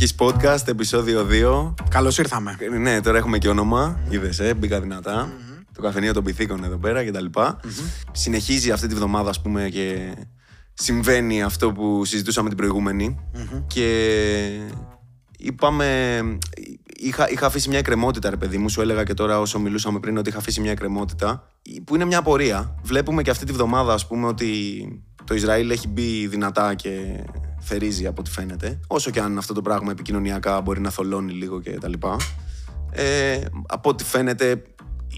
Monkeys Podcast, επεισόδιο 2. Καλώς ήρθαμε. Ε, Ναι, τώρα έχουμε και όνομα. Είδες, ε, μπήκα δυνατά. Το καφενείο των πυθίκων εδώ πέρα κτλ. Συνεχίζει αυτή τη βδομάδα, ας πούμε, και συμβαίνει αυτό που συζητούσαμε την προηγούμενη. Και είπαμε. Είχα, είχα αφήσει μια εκκρεμότητα, ρε παιδί μου. Σου έλεγα και τώρα όσο μιλούσαμε πριν ότι είχα αφήσει μια εκκρεμότητα. Που είναι μια απορία. Βλέπουμε και αυτή τη βδομάδα, ας πούμε, ότι το Ισραήλ έχει μπει δυνατά και θερίζει από ό,τι φαίνεται. Όσο και αν αυτό το πράγμα επικοινωνιακά μπορεί να θολώνει λίγο και τα λοιπά. Ε, από ό,τι φαίνεται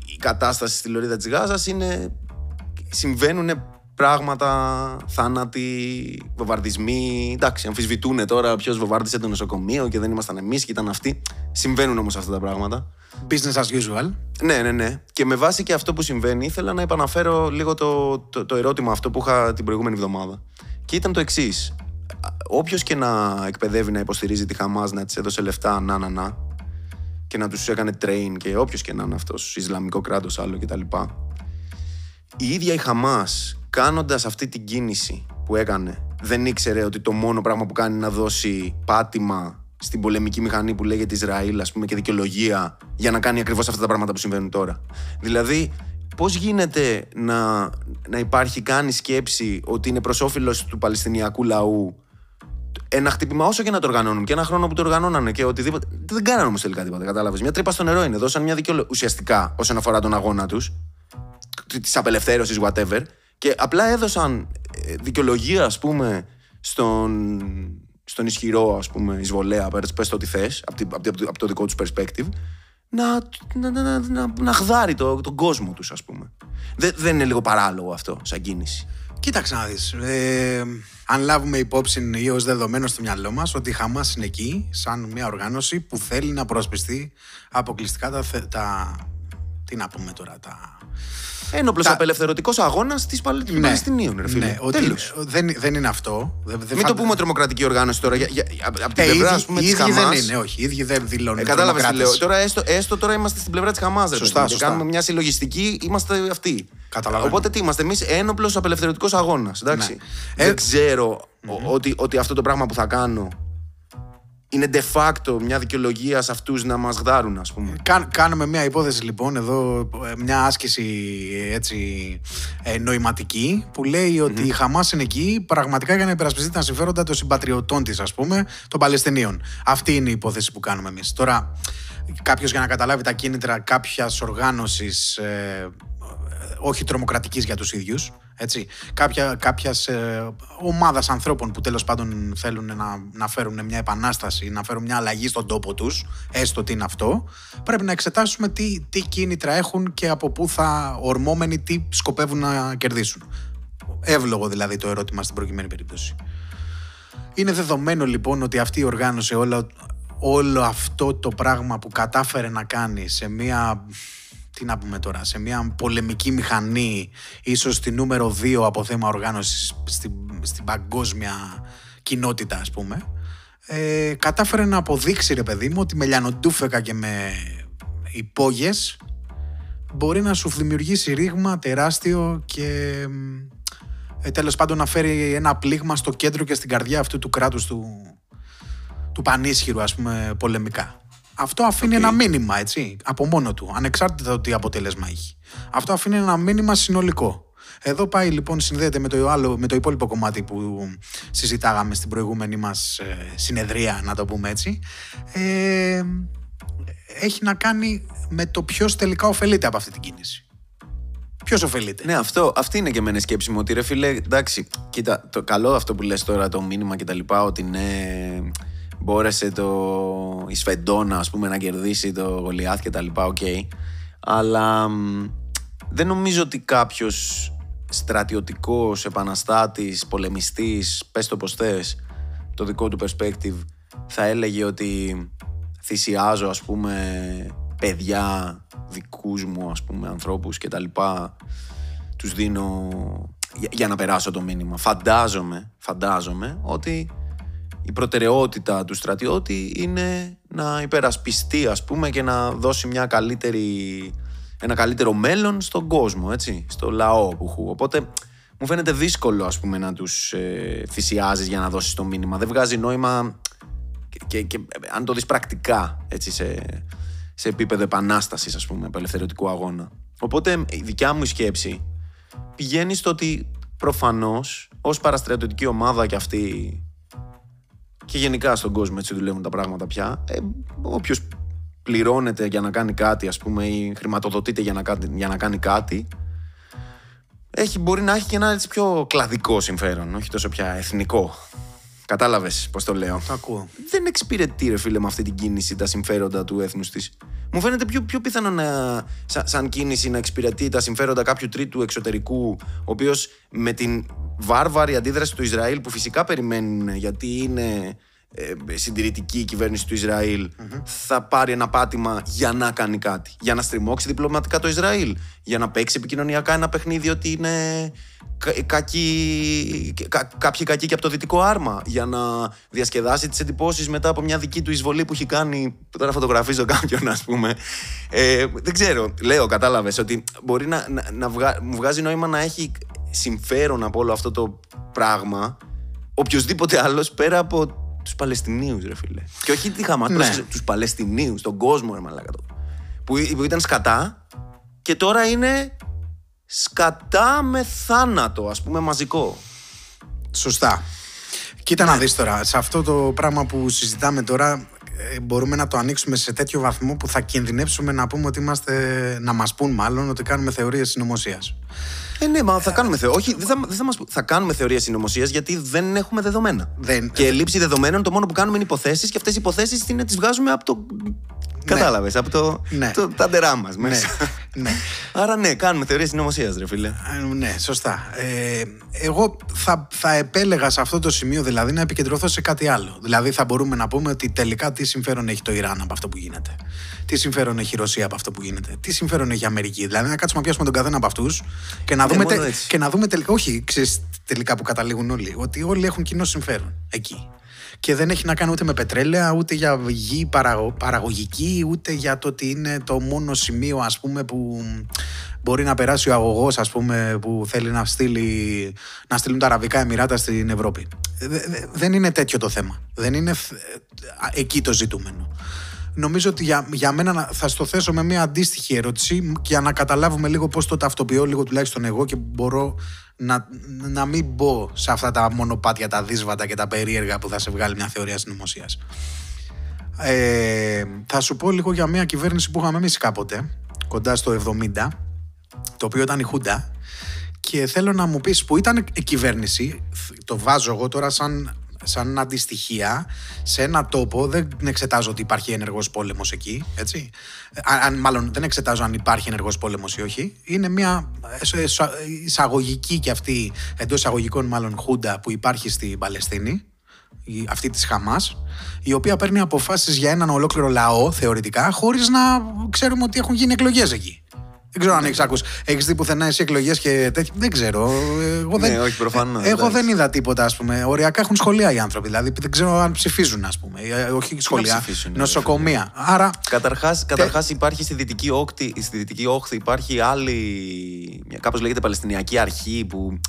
η κατάσταση στη Λωρίδα της Γάζας είναι... Συμβαίνουν πράγματα, θάνατοι, βομβαρδισμοί. Εντάξει, αμφισβητούν τώρα ποιος βομβάρδισε το νοσοκομείο και δεν ήμασταν εμείς και ήταν αυτοί. Συμβαίνουν όμως αυτά τα πράγματα. Business as usual. Ναι, ναι, ναι. Και με βάση και αυτό που συμβαίνει, ήθελα να επαναφέρω λίγο το, το, το ερώτημα αυτό που είχα την προηγούμενη εβδομάδα. Και ήταν το εξής. Όποιος και να εκπαιδεύει να υποστηρίζει τη Χαμάς, να της έδωσε λεφτά, να, να, να, και να τους έκανε train και όποιος και να είναι αυτός, Ισλαμικό κράτος, άλλο κτλ. Η ίδια η Χαμάς κάνοντας αυτή την κίνηση που έκανε, δεν ήξερε ότι το μόνο πράγμα που κάνει είναι να δώσει πάτημα στην πολεμική μηχανή που λέγεται Ισραήλ, ας πούμε, και δικαιολογία για να κάνει ακριβώς αυτά τα πράγματα που συμβαίνουν τώρα. Δηλαδή, πώς γίνεται να, να υπάρχει καν η σκέψη ότι είναι προς όφελος του Παλαιστινιακού λαού ένα χτύπημα, όσο και να το οργανώνουν και ένα χρόνο που το οργανώνανε και οτιδήποτε. Δεν κάνανε όμως τελικά τίποτα, κατάλαβες. Μια τρύπα στο νερό είναι. Δώσαν μια δικαιολογία ουσιαστικά όσον αφορά τον αγώνα τους, της απελευθέρωσης, whatever. Και απλά έδωσαν ε, δικαιολογία, ας πούμε, στον, στον ισχυρό, ας πούμε, εισβολέα, πες το τι θες, από, από, από, από το δικό τους perspective, να, να, να, να, να χδάρει το, τον κόσμο τους, ας πούμε. Δεν, δεν είναι λίγο παράλογο αυτό, σαν κίνηση. Κοίταξε να δεις. Ε, αν λάβουμε υπόψη ή ως δεδομένο στο μυαλό μας ότι η Χαμάς είναι εκεί σαν μια οργάνωση που θέλει να προσπιστεί αποκλειστικά τα, θε- τα τι να πούμε τώρα, τα... Ένοπλος Τα- απελευθερωτικός αγώνας της Παλαι- των Παλαιστινίων, ρε φίλε. ναι, ότι Τέλος. δεν, δεν είναι αυτό. Δεν, δεν Μην το φαντα- πούμε τρομοκρατική οργάνωση τώρα. Για, για, από από την Ε, πλευρά, οι ας πούμε, ίδιοι- της οι ίδιοι δεν Χαμάς, είναι, όχι. Οι ίδιοι δεν δηλώνουν. Ε, Κατάλαβες τι τρομοκράτες. λέω. Τώρα έστω, έστω τώρα είμαστε στην πλευρά της Χαμάς. Σωστά, σωστά. Κάνουμε μια συλλογιστική, είμαστε αυτοί. Καταλαβαίνω. Οπότε τι είμαστε εμείς, ένοπλος απελευθερωτικός αγώνας. Εντάξει. Ναι. Δεν Ε, ξέρω ο- ότι, ότι αυτό το πράγμα που θα κάνω είναι de facto μια δικαιολογία σε αυτούς να μας γδάρουν, ας πούμε. Κάν- κάνουμε μια υπόθεση λοιπόν εδώ, ε, μια άσκηση ε, έτσι ε, νοηματική που λέει ότι η Χαμάς είναι εκεί πραγματικά για να υπερασπιστεί τα συμφέροντα των συμπατριωτών της ας πούμε, των Παλαιστινίων. Αυτή είναι η υπόθεση που κάνουμε εμείς. Τώρα, κάποιος για να καταλάβει τα κίνητρα κάποιας οργάνωσης ε, όχι τρομοκρατικής για τους ίδιους, έτσι, κάποια, κάποιας ε, ομάδας ανθρώπων που τέλος πάντων θέλουν να, να φέρουν μια επανάσταση, να φέρουν μια αλλαγή στον τόπο τους, έστω τι είναι αυτό, πρέπει να εξετάσουμε τι, τι κίνητρα έχουν και από πού θα ορμόμενοι τι σκοπεύουν να κερδίσουν. Εύλογο δηλαδή το ερώτημα στην προκειμένη περίπτωση. Είναι δεδομένο λοιπόν ότι αυτή η οργάνωση όλο, όλο αυτό το πράγμα που κατάφερε να κάνει σε μια τι να πούμε τώρα, σε μια πολεμική μηχανή ίσως τη νούμερο 2 από θέμα οργάνωσης στην, στην παγκόσμια κοινότητα ας πούμε ε, κατάφερε να αποδείξει ρε παιδί μου ότι με λιανοντούφεκα και με υπόγειες μπορεί να σου δημιουργήσει ρήγμα τεράστιο και ε, τέλος πάντων να φέρει ένα πλήγμα στο κέντρο και στην καρδιά αυτού του κράτους του, του πανίσχυρου ας πούμε πολεμικά. Αυτό αφήνει ένα μήνυμα έτσι από μόνο του ανεξάρτητα το τι αποτέλεσμα έχει. Αυτό αφήνει ένα μήνυμα συνολικό. Εδώ πάει λοιπόν συνδέεται με το, άλλο, με το υπόλοιπο κομμάτι που συζητάγαμε στην προηγούμενη μας ε, συνεδρία να το πούμε έτσι. Ε, έχει να κάνει με το ποιος τελικά ωφελείται από αυτή την κίνηση. Ποιος ωφελείται. Ναι, αυτό, αυτή είναι και εμένα η σκέψη μου. Ότι ρε φίλε, εντάξει, κοίτα, το καλό αυτό που λες τώρα, το μήνυμα και τα λοιπά, ότι ναι, μπόρεσε το η Σφεντόνα, ας πούμε, να κερδίσει τον Γολιάθ και τα λοιπά, οκέι. Αλλά μ, δεν νομίζω ότι κάποιος στρατιωτικός, επαναστάτης, πολεμιστής, πες το πως θες, το δικό του perspective, θα έλεγε ότι θυσιάζω, ας πούμε, παιδιά δικούς μου, ας πούμε, ανθρώπους και τα λοιπά, τους δίνω για, για να περάσω το μήνυμα. Φαντάζομαι, φαντάζομαι ότι η προτεραιότητα του στρατιώτη είναι να υπερασπιστεί ας πούμε και να δώσει μια καλύτερη, ένα καλύτερο μέλλον στον κόσμο, έτσι, στο λαό που χου. Οπότε μου φαίνεται δύσκολο ας πούμε να τους ε, θυσιάζεις για να δώσεις το μήνυμα. Δεν βγάζει νόημα Και, και αν το δεις πρακτικά, έτσι, σε, σε επίπεδο επανάστασης, ας πούμε, απελευθερωτικού αγώνα. Οπότε η δικιά μου σκέψη πηγαίνει στο ότι προφανώς ως παραστρατιωτική ομάδα και αυτή και γενικά στον κόσμο έτσι δουλεύουν τα πράγματα πια. Ε, Όποιος πληρώνεται για να κάνει κάτι, ας πούμε, ή χρηματοδοτείται για να, κάνει, για να κάνει κάτι, έχει, μπορεί να έχει και ένα έτσι πιο κλαδικό συμφέρον, όχι τόσο πια εθνικό. Κατάλαβες πώς το λέω. Το ακούω. Δεν εξυπηρετεί, ρε φίλε, με αυτή την κίνηση τα συμφέροντα του έθνους της. Μου φαίνεται πιο, πιο πιθανό να, σαν, σαν κίνηση να εξυπηρετεί τα συμφέροντα κάποιου τρίτου εξωτερικού, ο οποίος με την βάρβαρη αντίδραση του Ισραήλ, που φυσικά περιμένουν γιατί είναι ε, συντηρητική η κυβέρνηση του ισραηλ θα πάρει ένα πάτημα για να κάνει κάτι. Για να στριμώξει διπλωματικά το Ισραήλ. Για να παίξει επικοινωνιακά ένα παιχνίδι ότι είναι κα- κακή, κα- κάποιοι κακοί και από το δυτικό άρμα. Για να διασκεδάσει τις εντυπώσεις μετά από μια δική του εισβολή που έχει κάνει. που Τώρα φωτογραφίζω κάποιον, ας πούμε. Ε, δεν ξέρω. Λέω, κατάλαβες ότι μπορεί να, να, να βγα- μου βγάζει νόημα να έχει συμφέρον από όλο αυτό το πράγμα οποιοδήποτε άλλος πέρα από τους Παλαιστινίους, ρε φίλε. Και όχι τη Χαμά, Ναι. τους Παλαιστινίους, τον κόσμο, ρε μαλάκα. το. Που, που ήταν σκατά και τώρα είναι σκατά με θάνατο, ας πούμε, μαζικό. Σωστά. Κοίτα να δεις τώρα, σε αυτό το πράγμα που συζητάμε τώρα ε, μπορούμε να το ανοίξουμε σε τέτοιο βαθμό που θα κινδυνεύσουμε να πούμε ότι είμαστε, να μας πούν μάλλον ότι κάνουμε θεωρίες συνωμοσίας. Ε, ναι, μα θα κάνουμε θεω... Όχι, δεν θα, δεν θα, μας... θα κάνουμε θεωρία συνωμοσίας γιατί δεν έχουμε δεδομένα. Δεν- Και λήψη δεδομένων, το μόνο που κάνουμε είναι υποθέσεις και αυτές οι υποθέσεις τις βγάζουμε από το. Κατάλαβες, από το, Ναι. το ταντερά μας Ναι, μέσα. ναι. Άρα ναι, κάνουμε θεωρία συνωμοσίας, ρε φίλε. Ε, Ναι, σωστά. Ε, εγώ θα, θα επέλεγα σε αυτό το σημείο δηλαδή να επικεντρωθώ σε κάτι άλλο. Δηλαδή θα μπορούμε να πούμε ότι τελικά τι συμφέρον έχει το Ιράν από αυτό που γίνεται. Τι συμφέρον έχει η Ρωσία από αυτό που γίνεται. Τι συμφέρον έχει η Αμερική. Δηλαδή να κάτσουμε να πιάσουμε τον καθένα από αυτούς και, να Ναι, δούμε μόνο τε- έτσι. και να δούμε τελικά. Όχι, ξέρεις τελικά που καταλήγουν όλοι. Ότι όλοι έχουν κοινό συμφέρον εκεί. Και δεν έχει να κάνει ούτε με πετρέλαια, ούτε για γη παραγω- παραγωγική, ούτε για το ότι είναι το μόνο σημείο ας πούμε που μπορεί να περάσει ο αγωγός ας πούμε που θέλει να, στείλει, να στείλουν τα Αραβικά Εμμυράτα στην Ευρώπη. Δε- δε- δεν είναι τέτοιο το θέμα. Δεν είναι θ- α, εκεί το ζητούμενο. Νομίζω ότι για, για μένα να- θα στο θέσω με μια αντίστοιχη ερώτηση για να καταλάβουμε λίγο πώς το ταυτοποιώ λίγο τουλάχιστον εγώ και μπορώ να, να μην μπω σε αυτά τα μονοπάτια, τα δύσβατα και τα περίεργα που θα σε βγάλει μια θεωρία συνωμοσίας. Ε, θα σου πω λίγο για μια κυβέρνηση που είχαμε εμείς κάποτε, κοντά στο 70, το οποίο ήταν η Χούντα. Και θέλω να μου πεις που ήταν η κυβέρνηση, το βάζω εγώ τώρα σαν, σαν αντιστοιχεία, σε ένα τόπο, δεν εξετάζω ότι υπάρχει ενεργός πόλεμος εκεί, έτσι. Αν, αν- μάλλον δεν εξετάζω αν υπάρχει ενεργός πόλεμος ή όχι. Είναι μια εσ- εσ- εισαγωγική και αυτή, εντός εισαγωγικών μάλλον, χούντα που υπάρχει στην Παλαιστίνη, η- αυτή της Χαμάς, η οποία παίρνει αποφάσεις για έναν ολόκληρο λαό, θεωρητικά, χωρίς να ξέρουμε ότι έχουν γίνει εκλογές εκεί. Δεν ξέρω αν έχεις ακούσει. Έχεις δει πουθενά εσύ εκλογές και τέτοια. Δεν ξέρω. Εγώ δεν, Ναι, όχι, προφανώς, Εγώ εντάξει. δεν είδα τίποτα, ας πούμε. Οριακά έχουν σχολεία οι άνθρωποι. Δηλαδή δεν ξέρω αν ψηφίζουν, ας πούμε. Ε, Όχι σχολεία. ψηφίσουν, νοσοκομεία. Άρα. Καταρχάς, καταρχάς υπάρχει στη δυτική, όχθη, στη δυτική όχθη υπάρχει άλλη, μια- κάπως λέγεται Παλαιστινιακή αρχή που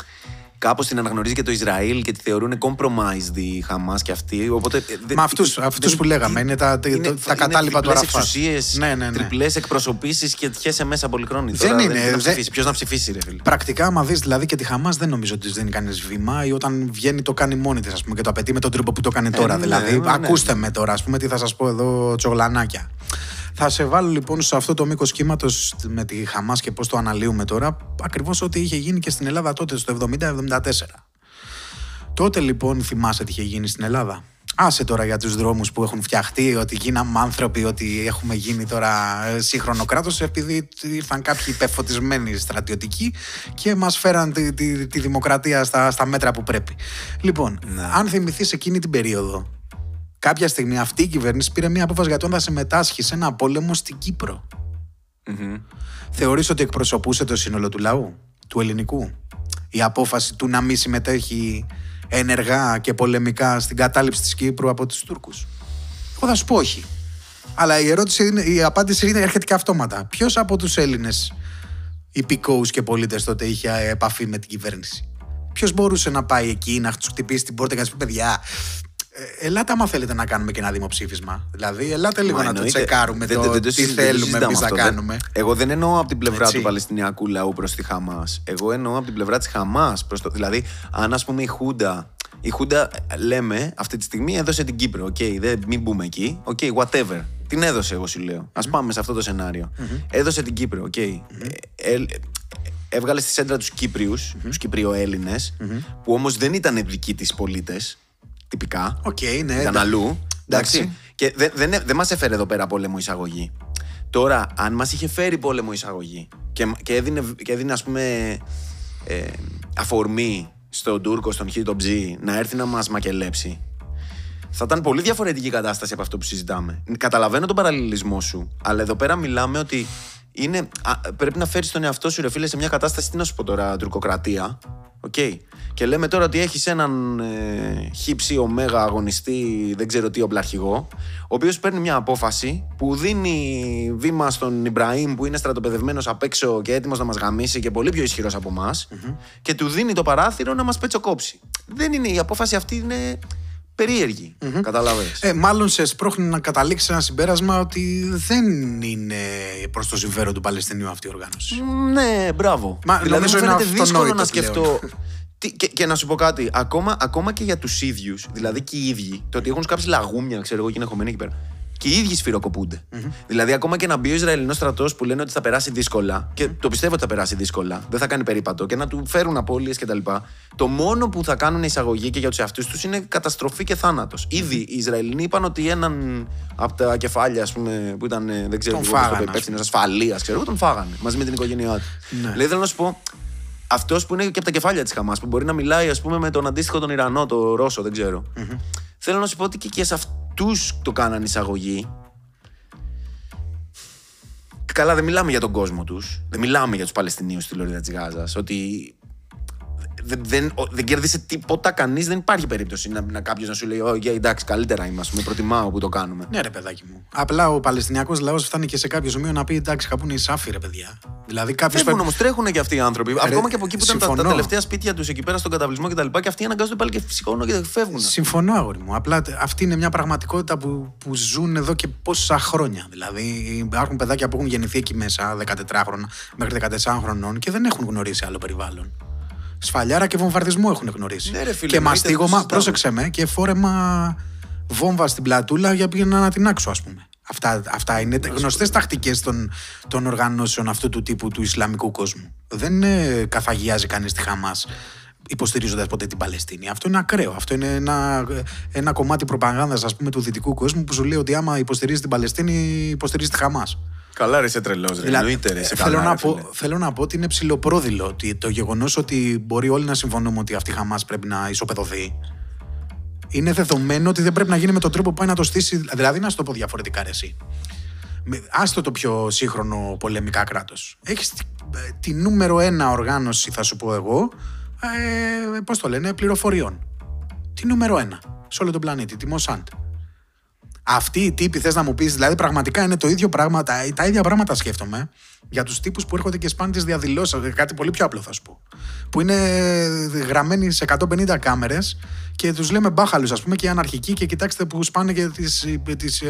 κάπως την αναγνωρίζει και το Ισραήλ και τη θεωρούν compromised η Χαμάς και αυτή. Οπότε, ε, δεν- Με αυτούς- δεν- αυτούς που λέγαμε, είναι τα- τα- τα κατάλοιπα του Αραφάτ. εξουσίες, Ναι, ναι, ναι. τριπλές εκπροσωπήσεις και τιέσαι μέσα πολυχρόνη. Δεν Τώρα είναι, Δεν, δεν δεν- ψηφίσει. Ποιος να ψηφίσει ρε φίλε. Πρακτικά, άμα δεις δηλαδή και τη Χαμάς, δεν νομίζω ότι της δίνει κανεί βήμα ή όταν βγαίνει το κάνει μόνη της, ας πούμε, και το απαιτεί με τον τρόπο που το κάνει τώρα. ναι, δηλαδή, ναι, ναι. ακούστε με τώρα, ας πούμε, τι θα σας πω εδώ, τσογλανάκια. Θα σε βάλω λοιπόν σε αυτό το μήκος κύματος με τη Χαμάς και πώς το αναλύουμε τώρα, ακριβώς ό,τι είχε γίνει και στην Ελλάδα τότε, στο 70-74. Τότε λοιπόν θυμάσαι τι είχε γίνει στην Ελλάδα. Άσε τώρα για τους δρόμους που έχουν φτιαχτεί, ότι γίναμε άνθρωποι, ότι έχουμε γίνει τώρα ε, σύγχρονο κράτος, επειδή ήρθαν κάποιοι υπεφωτισμένοι στρατιωτικοί και μας φέραν τη, τη, τη δημοκρατία στα, στα μέτρα που πρέπει. Λοιπόν, αν θυμηθείς εκείνη την περίοδο, κάποια στιγμή αυτή η κυβέρνηση πήρε μια απόφαση για το αν θα συμμετάσχει σε ένα πόλεμο στην Κύπρο. Θεωρείς ότι εκπροσωπούσε το σύνολο του λαού, του ελληνικού; Η απόφαση του να μην συμμετέχει ενεργά και πολεμικά στην κατάληψη της Κύπρου από τους Τούρκους; Εγώ θα σου πω όχι. Αλλά η, ερώτηση είναι, η απάντηση είναι, έρχεται και αυτόματα. Ποιος από τους Έλληνες υπηκόους και πολίτες τότε είχε επαφή με την κυβέρνηση; Ποιος μπορούσε να πάει εκεί, να τους χτυπήσει την πόρτα και να σου πει: Παιδιά, Ε, ελάτε άμα θέλετε να κάνουμε και ένα δημοψήφισμα. Δηλαδή, ελάτε λίγο Μα να το εννοείται. τσεκάρουμε Δεν- το, δεν- δεν το τι συζη- δεν το θέλουμε συζητάμε εμείς να αυτό. Δεν- κάνουμε. Εγώ δεν εννοώ από την πλευρά Έτσι. του Παλαιστινιακού λαού προς τη Χαμάς. Εγώ εννοώ από την πλευρά της Χαμάς. Το... Δηλαδή, αν ας πούμε η Χούντα. Η Χούντα, ε, λέμε, αυτή τη στιγμή έδωσε την Κύπρο. Οκ, δεν, μην μπούμε εκεί. Οκ, whatever. Την έδωσε, εγώ σου λέω. Α πάμε σε αυτό το σενάριο. Έδωσε την Κύπρο. Οκ. Ε, ε, έβγαλε στη σέντρα τους Κύπριους, τους Κυπριοέλληνες, που όμως δεν ήταν δικοί της πολίτες. Τυπικά. Οκ, ναι. Ήταν εντάξει. αλλού. Εντάξει. Εντάξει. Και δεν, δεν, δεν μας έφερε εδώ πέρα πόλεμο εισαγωγή. Τώρα, αν μας είχε φέρει πόλεμο εισαγωγή και, και έδινε, και έδινε ας πούμε, ε, αφορμή στον Τούρκο, στον Χ, τον Ψ, να έρθει να μας μακελέψει, θα ήταν πολύ διαφορετική η κατάσταση από αυτό που συζητάμε. Καταλαβαίνω τον παραλληλισμό σου, αλλά εδώ πέρα μιλάμε ότι είναι, α, πρέπει να φέρεις τον εαυτό σου, ρε φίλε, σε μια κατάσταση, τι να σου πω τώρα, τουρκοκρατία. Οκ. Και λέμε τώρα ότι έχεις έναν ε, χι, ψι, ωμέγα αγωνιστή, δεν ξέρω τι, οπλαρχηγό, ο οποίος παίρνει μια απόφαση που δίνει βήμα στον Ιμπραήμ που είναι στρατοπεδευμένος απ' έξω και έτοιμος να μας γαμίσει και πολύ πιο ισχυρός από εμάς, και του δίνει το παράθυρο να μας πετσοκόψει. Δεν είναι, η απόφαση αυτή είναι περίεργη. Καταλαβαίνεις. Ε, μάλλον σε σπρώχνει να καταλήξει ένα συμπέρασμα ότι δεν είναι προς το συμφέρον του Παλαιστινίου αυτή η οργάνωση. Ναι, μπράβο. Μα δηλαδή νομίζω μου είναι φαίνεται δύσκολο αυτονόητο να σκεφτώ. Τι, και, και να σου πω κάτι, ακόμα, ακόμα και για τους ίδιους, δηλαδή και οι ίδιοι, το ότι έχουν κάψει λαγούμια, ξέρω εγώ, και είναι χωμένοι εκεί πέρα. Και οι ίδιοι σφυροκοπούνται. Δηλαδή, ακόμα και να μπει ο Ισραηλινός στρατός που λένε ότι θα περάσει δύσκολα, και το πιστεύω ότι θα περάσει δύσκολα, δεν θα κάνει περίπατο, και να του φέρουν απώλειες κτλ. Το μόνο που θα κάνουν εισαγωγή και για τους εαυτούς τους είναι καταστροφή και θάνατος. Ήδη οι Ισραηλινοί είπαν ότι έναν από τα κεφάλια, ας πούμε, που ήταν, ε, δεν ξέρω, Τον εγώ, φάγανε, ας υπεύθυνο ασφαλείας, ξέρω εγώ, τον φάγανε μαζί με την οικογένειά του. Ναι. Δηλαδή, θέλω να σου πω, αυτός που είναι και από τα κεφάλια της Χαμάς, που μπορεί να μιλάει ας πούμε, με τον αντίστοιχο τον Ιρανό, τον Ρώσο, δεν ξερω Θέλω να σου πω ότι και, και σε αυτούς το κάναν εισαγωγή. Καλά, δεν μιλάμε για τον κόσμο τους. Δεν μιλάμε για τους Παλαιστινίους στη Λωρίδα της Γάζας. Ότι δεν, δεν, ο- δεν κέρδισε τίποτα κανείς. Δεν υπάρχει περίπτωση να, να κάποιος να σου λέει: Ω, εντάξει, καλύτερα είμαστε. Προτιμάω που το κάνουμε. Ναι, ρε παιδάκι μου. Απλά ο Παλαιστινιακός λαός φτάνει και σε κάποιο σημείο να πει εντάξει, κάπου είναι οι σάφοι, ρε παιδιά. Δηλαδή κάποιος. Φεύγουν όμως, τρέχουν και αυτοί οι άνθρωποι. Ακόμα και από εκεί που ήταν τα, τα συμφωνώ. τελευταία σπίτια τους εκεί πέρα στον καταβλισμό κτλ. Και, και αυτοί αναγκάζονται πάλι και σηκώνουν και φεύγουν. Συμφωνώ, αγόρι μου. Απλά τε- αυτή είναι μια πραγματικότητα που, που ζουν εδώ και πόσα χρόνια. Δηλαδή, υπάρχουν παιδάκια που έχουν γεννηθεί εκεί μέσα, 14 χρόνια μέχρι 14 χρονών και δεν έχουν γνωρίσει άλλο περιβάλλον. Σφαλιάρα και βομβαρδισμό έχουν γνωρίσει. Ναι, ρε φίλε, και εννοείται, μαστίγωμα, δεν το πρόσεξε με, και φόρεμα βόμβα στην πλατούλα για πήγαινα να την άξω, ας πούμε. Αυτά, αυτά είναι γνωστές τακτικές των, των οργανώσεων αυτού του τύπου του Ισλαμικού κόσμου. Δεν ε, καθαγιάζει κανείς τη Χαμάς υποστηρίζοντας ποτέ την Παλαιστίνη. Αυτό είναι ακραίο. Αυτό είναι ένα, ένα κομμάτι προπαγάνδας, ας πούμε, του δυτικού κόσμου που σου λέει ότι άμα υποστηρίζει την Παλαιστίνη, υποστηρίζει τη Χαμάς. Καλά, ρε, είσαι τρελός. Εννοείται, ρε, είσαι θέλω, καλά, να ρε, πω, φίλε. θέλω να πω ότι είναι ψηλοπρόδειλο ότι το γεγονός ότι μπορεί όλοι να συμφωνούμε ότι αυτή η Χαμάς πρέπει να ισοπεδωθεί. Είναι δεδομένο ότι δεν πρέπει να γίνει με τον τρόπο που πάει να το στήσει. Δηλαδή, να σου το πω διαφορετικά, ρε, εσύ. Με- Άστο το πιο σύγχρονο πολεμικά κράτος. Έχεις τη, ε, τη νούμερο ένα οργάνωση, θα σου πω εγώ, ε, πώς το λένε, πληροφοριών. Τη νούμερο ένα σε όλο τον πλανήτη, τη Μοσάντ. Αυτοί οι τύποι, θες να μου πεις, δηλαδή πραγματικά είναι το ίδιο πράγμα, τα, τα ίδια πράγματα σκέφτομαι για τους τύπους που έρχονται και σπάνε τις διαδηλώσεις. Κάτι πολύ πιο απλό θα σου πω. Που είναι γραμμένοι σε 150 κάμερες και τους λέμε μπάχαλους, ας πούμε, και αναρχικοί και κοιτάξτε που σπάνε και τις. Τις,